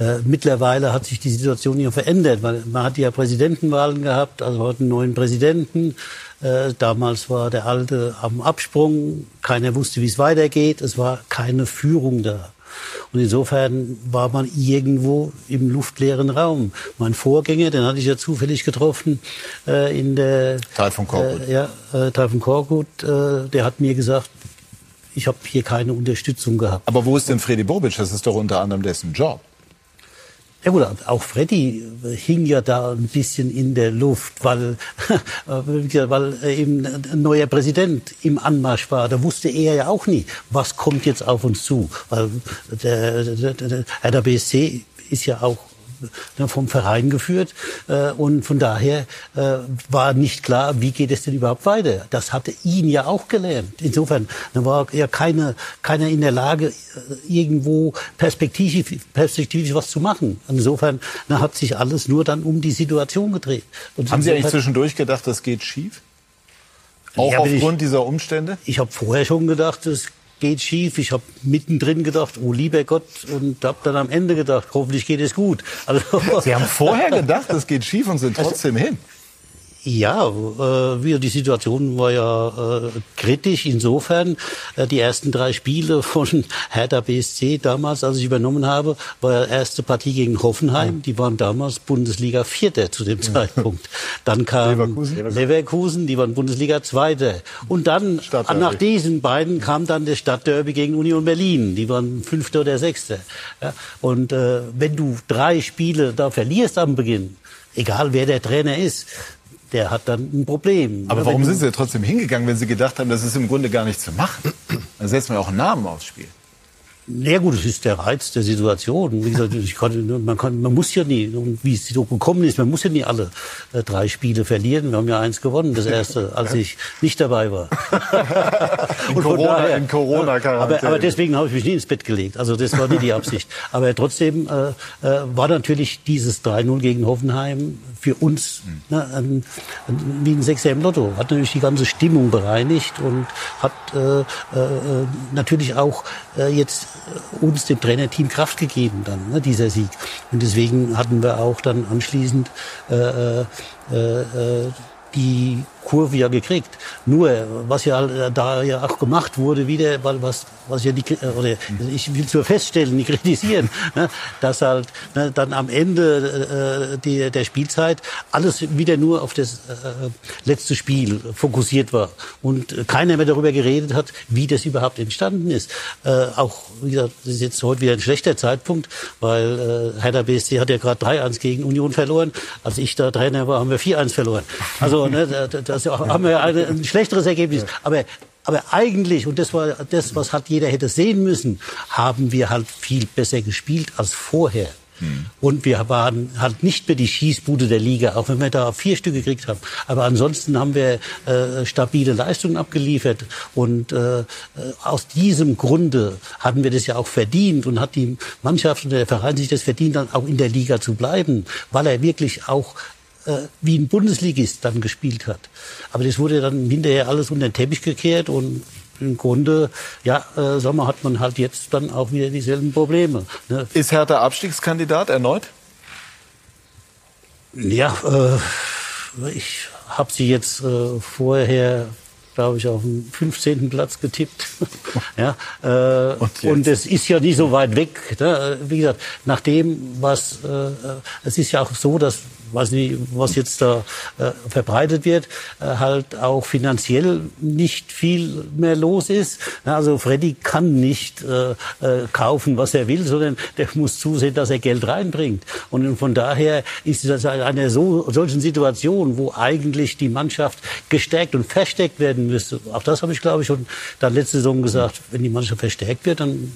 Äh, mittlerweile hat sich die Situation ja verändert, weil man hat ja Präsidentenwahlen gehabt, also heute einen neuen Präsidenten. Äh, damals war der alte am Absprung, keiner wusste, wie es weitergeht, es war keine Führung da. Und insofern war man irgendwo im luftleeren Raum. Mein Vorgänger, den hatte ich ja zufällig getroffen äh, in der Teil von Korkut. Äh, ja, äh, Teil von Korkut. Äh, der hat mir gesagt, ich habe hier keine Unterstützung gehabt. Aber wo ist denn Freddy Bobic? Das ist doch unter anderem dessen Job. Ja gut, auch Freddy hing ja da ein bisschen in der Luft, weil, weil eben ein neuer Präsident im Anmarsch war. Da wusste er ja auch nie, was kommt jetzt auf uns zu. Weil der, der, der, der BSC ist ja auch vom Verein geführt. Äh, und von daher äh, war nicht klar, wie geht es denn überhaupt weiter. Das hatte ihn ja auch gelernt. Insofern war ja keiner, keiner in der Lage, äh, irgendwo perspektivisch, perspektivisch was zu machen. Insofern hat sich alles nur dann um die Situation gedreht. Und Haben Sie eigentlich zwischendurch gedacht, das geht schief? Auch ja, aufgrund ich, dieser Umstände? Ich habe vorher schon gedacht, das geht schief. Ich habe mittendrin gedacht, oh lieber Gott, und habe dann am Ende gedacht, hoffentlich geht es gut. Also, Sie haben vorher gedacht, es geht schief und sind trotzdem hin. Ja, äh, die Situation war ja äh, kritisch. Insofern, äh, die ersten drei Spiele von Hertha BSC damals, als ich übernommen habe, war die erste Partie gegen Hoffenheim. Die waren damals Bundesliga Vierter zu dem Zeitpunkt. Dann kam Leverkusen, Leverkusen die waren Bundesliga Zweiter. Und dann, nach diesen beiden, kam dann der Stadtderby gegen Union Berlin. Die waren Fünfter oder Sechster. Ja, und äh, wenn du drei Spiele da verlierst am Beginn, egal wer der Trainer ist, der hat dann ein Problem. Aber warum sind Sie trotzdem hingegangen, wenn Sie gedacht haben, das ist im Grunde gar nicht zu machen? Dann setzt man ja auch einen Namen aufs Spiel. Ja gut, das ist der Reiz der Situation. Wie gesagt, ich kann, man, kann, man muss ja nie, wie es so gekommen ist, man muss ja nie alle äh, drei Spiele verlieren. Wir haben ja eins gewonnen, das erste, als ich nicht dabei war. in Corona, daher, in Corona aber, aber deswegen habe ich mich nie ins Bett gelegt. Also das war nie die Absicht. Aber trotzdem äh, äh, war natürlich dieses 3-0 gegen Hoffenheim für uns ne, ein, ein, wie ein Sechser im Lotto. Hat natürlich die ganze Stimmung bereinigt und hat äh, äh, natürlich auch äh, jetzt uns, dem Trainerteam, Kraft gegeben dann, ne, dieser Sieg. Und deswegen hatten wir auch dann anschließend äh, äh, äh, die Kurve ja gekriegt. Nur, was ja da ja auch gemacht wurde, wieder, weil was, was ja die, oder ich will nur feststellen, nicht kritisieren, ne, dass halt ne, dann am Ende äh, die, der Spielzeit alles wieder nur auf das äh, letzte Spiel fokussiert war und keiner mehr darüber geredet hat, wie das überhaupt entstanden ist. Äh, auch, wie gesagt, das ist jetzt heute wieder ein schlechter Zeitpunkt, weil äh, Hertha BSC hat ja gerade 3-1 gegen Union verloren. Als ich da Trainer war, haben wir 4-1 verloren. Also ne, das haben wir ein, ein schlechteres Ergebnis. Aber aber eigentlich, und das war das, was hat jeder hätte sehen müssen, haben wir halt viel besser gespielt als vorher. Hm. Und wir waren halt nicht mehr die Schießbude der Liga, auch wenn wir da vier Stück gekriegt haben. Aber ansonsten haben wir äh, stabile Leistungen abgeliefert. Und äh, aus diesem Grunde hatten wir das ja auch verdient und hat die Mannschaft und der Verein sich das verdient, dann auch in der Liga zu bleiben, weil er wirklich auch äh, wie ein Bundesligist dann gespielt hat. Aber das wurde dann hinterher alles unter den Teppich gekehrt und im Grunde, ja, äh, Sommer hat man halt jetzt dann auch wieder dieselben Probleme. Ne? Ist Hertha Abstiegskandidat erneut? Ja, äh, ich habe sie jetzt äh, vorher glaube ich, auf dem 15. Platz getippt. ja, äh, und, und, es ist ja nicht so weit weg. Ne? Wie gesagt, nach dem, was äh, äh es ist ja auch so, dass weiß nicht, was jetzt da äh, verbreitet wird, äh, halt auch finanziell nicht viel mehr los ist. Also Freddy kann nicht äh, äh, kaufen, was er will, sondern der muss zusehen, dass er Geld reinbringt. Und von daher ist das eine so, solchen Situation, wo eigentlich die Mannschaft gestärkt und verstärkt werden müsste. Auch das habe ich, glaube ich, schon dann letzte Saison gesagt. Wenn die Mannschaft verstärkt wird, dann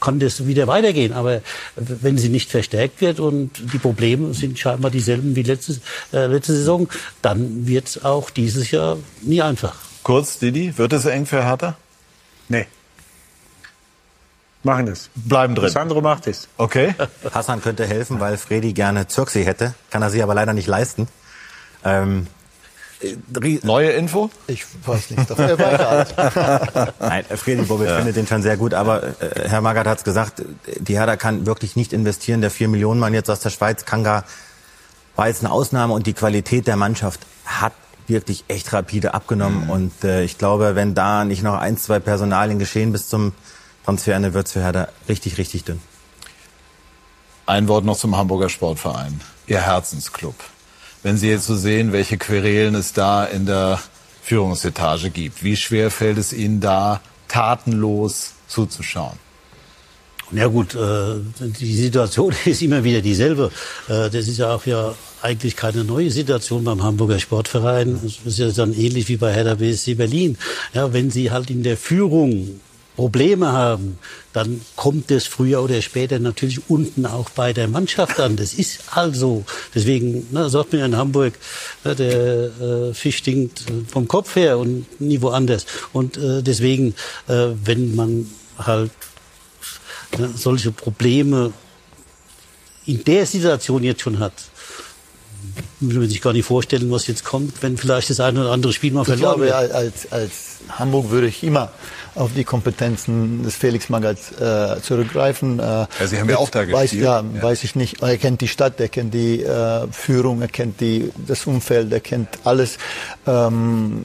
kann das wieder weitergehen. Aber wenn sie nicht verstärkt wird und die Probleme sind scheinbar dieselben wie letzte, äh, letzte Saison, dann wird es auch dieses Jahr nie einfach. Kurz, Didi, wird es eng für Hertha? Nee. Machen es. Bleiben drin. Sandro macht es. Okay. Hassan könnte helfen, weil Fredi gerne Zirksi hätte. Kann er sich aber leider nicht leisten. Ähm, Neue Info? Ich weiß nicht. Dafür weiter. Nein, Friedrich Bobic ja. findet den schon sehr gut. Aber äh, Herr Magath hat es gesagt, die Herder kann wirklich nicht investieren. Der 4 Millionen Mann jetzt aus der Schweiz, Kanga, war jetzt eine Ausnahme. Und die Qualität der Mannschaft hat wirklich echt rapide abgenommen. Mhm. Und äh, ich glaube, wenn da nicht noch ein, zwei Personalien geschehen bis zum Transferende, wird es für Herder richtig, richtig dünn. Ein Wort noch zum Hamburger Sportverein. Ihr Herzensclub wenn Sie jetzt so sehen, welche Querelen es da in der Führungsetage gibt? Wie schwer fällt es Ihnen da, tatenlos zuzuschauen? Ja gut, äh, die Situation ist immer wieder dieselbe. Äh, das ist ja auch ja eigentlich keine neue Situation beim Hamburger Sportverein. Das ist ja dann ähnlich wie bei Hertha BSC Berlin. Ja, wenn Sie halt in der Führung Probleme haben, dann kommt es früher oder später natürlich unten auch bei der Mannschaft an. Das ist also, deswegen ne, sagt man in Hamburg, ne, der äh, Fisch stinkt vom Kopf her und nie woanders. Und äh, deswegen, äh, wenn man halt ne, solche Probleme in der Situation jetzt schon hat, würde man sich gar nicht vorstellen, was jetzt kommt, wenn vielleicht das eine oder andere Spiel mal verloren wird. Ich glaube, als, als Hamburg würde ich immer auf die Kompetenzen des Felix Magath äh, zurückgreifen. Äh, ja, Sie haben ja auch da weiß, gespielt. Ja, ja, weiß ich nicht. Er kennt die Stadt, er kennt die äh, Führung, er kennt die, das Umfeld, er kennt alles. Ähm,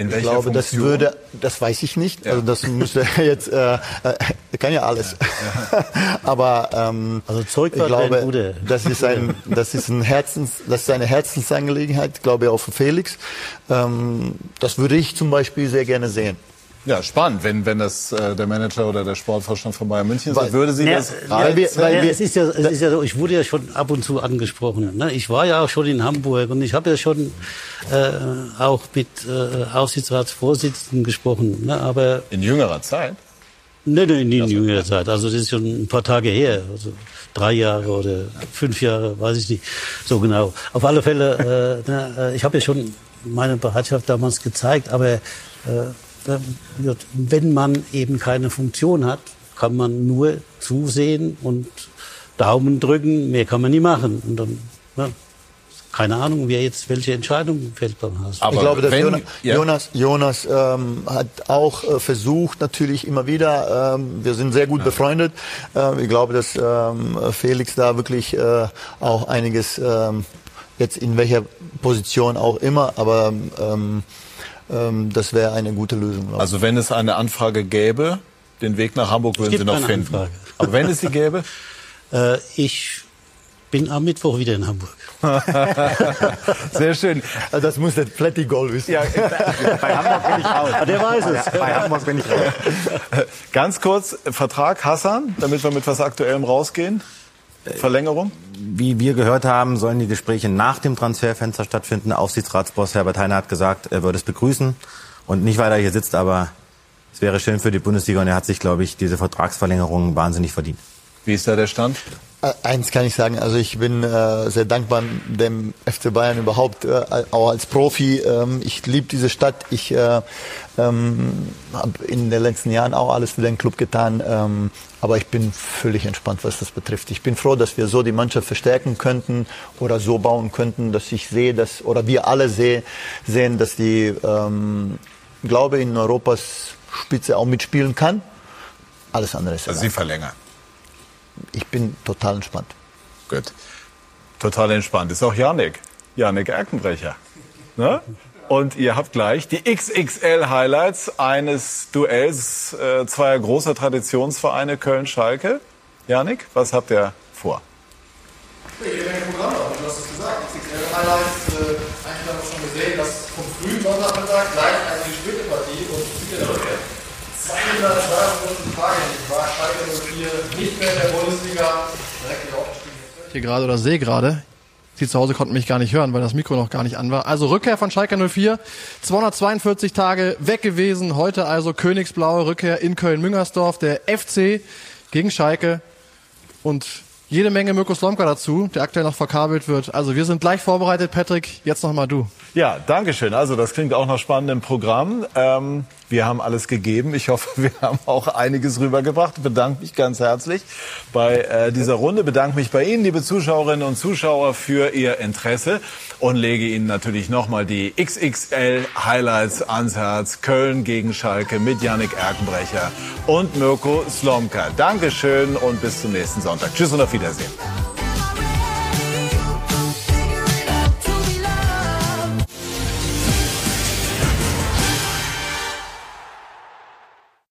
in ich glaube, Funktion? das würde, das weiß ich nicht. Ja. Also das müsste jetzt, äh, äh, kann ja alles. Ja, ja. Aber ähm, also Zeug ich glaube, das ist ein, das ist ein Herzens, das ist eine Herzensangelegenheit, glaube ich auch für Felix. Ähm, das würde ich zum Beispiel sehr gerne sehen. Ja, spannend. Wenn, wenn das äh, der Manager oder der Sportvorstand von Bayern München ist, würde Sie ja, das weil wir, weil wir, es, ist ja, es ist ja so, ich wurde ja schon ab und zu angesprochen. Ne? Ich war ja auch schon in Hamburg und ich habe ja schon äh, auch mit äh, Aufsichtsratsvorsitzenden gesprochen. Ne? Aber in jüngerer Zeit? Nein, nein, in jüngerer Zeit. Also das ist schon ein paar Tage her. Also drei Jahre oder fünf Jahre, weiß ich nicht so genau. Auf alle Fälle, äh, ne, ich habe ja schon meine Bereitschaft damals gezeigt, aber äh, wenn man eben keine Funktion hat, kann man nur zusehen und Daumen drücken, mehr kann man nie machen. Und dann, ja, keine Ahnung, wer jetzt welche Entscheidung fällt beim HSV. Aber ich glaube, dass wenn, Jonas, ja. Jonas, Jonas ähm, hat auch äh, versucht, natürlich immer wieder, ähm, wir sind sehr gut ja. befreundet. Ähm, ich glaube, dass ähm, Felix da wirklich äh, auch einiges ähm, Jetzt in welcher Position auch immer, aber ähm, das wäre eine gute Lösung. Also wenn es eine Anfrage gäbe, den Weg nach Hamburg würden Sie noch finden. Anfrage. Aber wenn es sie gäbe? äh, ich bin am Mittwoch wieder in Hamburg. Sehr schön. Also das muss der Flatty Goal wissen. Ja, bei Hamburg bin ich raus. Ah, der weiß es. Bei Hamburg bin ich raus. Ganz kurz, Vertrag Hassan, damit wir mit was Aktuellem rausgehen. Verlängerung? Wie wir gehört haben, sollen die Gespräche nach dem Transferfenster stattfinden. Aufsichtsratsboss Herbert Heiner hat gesagt, er würde es begrüßen und nicht, weil er hier sitzt, aber es wäre schön für die Bundesliga und er hat sich, glaube ich, diese Vertragsverlängerung wahnsinnig verdient. Wie ist da der Stand? Äh, eins kann ich sagen, also ich bin äh, sehr dankbar dem FC Bayern überhaupt, äh, auch als Profi. Ähm, ich liebe diese Stadt. Ich äh, ähm, habe in den letzten Jahren auch alles für den Club getan. Ähm, aber ich bin völlig entspannt, was das betrifft. Ich bin froh, dass wir so die Mannschaft verstärken könnten oder so bauen könnten, dass ich sehe, dass oder wir alle seh, sehen, dass die, ähm, glaube in Europas Spitze auch mitspielen kann. Alles andere ist. Also Sie verlängern ich bin total entspannt. Gut. Total entspannt. Ist auch Janik. Janik Erkenbrecher. Ne? Und ihr habt gleich die XXL-Highlights eines Duells äh, zweier großer Traditionsvereine Köln-Schalke. Janik, was habt ihr vor? Ja, jede Menge Programm, du hast es gesagt. XXL-Highlights, äh, eigentlich haben wir schon gesehen, dass vom frühen Sonntagmittag gleich eine gespielt Partie und viele Leute. 252 Tage war Schalke 04 nicht mehr in der Bundesliga. Direkt. Hier gerade oder sehe gerade. Sie zu Hause konnten mich gar nicht hören, weil das Mikro noch gar nicht an war. Also Rückkehr von Schalke 04. 242 Tage weg gewesen. Heute also Königsblaue Rückkehr in Köln-Müngersdorf. Der FC gegen Schalke. Und jede Menge Mirko Slomka dazu, der aktuell noch verkabelt wird. Also wir sind gleich vorbereitet, Patrick. Jetzt noch mal du. Ja, danke schön. Also das klingt auch nach spannendem Programm. Ähm, wir haben alles gegeben. Ich hoffe, wir haben auch einiges rübergebracht. Ich bedanke mich ganz herzlich bei äh, dieser Runde. Bedanke mich bei Ihnen, liebe Zuschauerinnen und Zuschauer, für Ihr Interesse und lege Ihnen natürlich nochmal die XXL Highlights ans Herz. Köln gegen Schalke mit Yannick Erkenbrecher und Mirko Slomka. Dankeschön und bis zum nächsten Sonntag. Tschüss und auf Wiedersehen.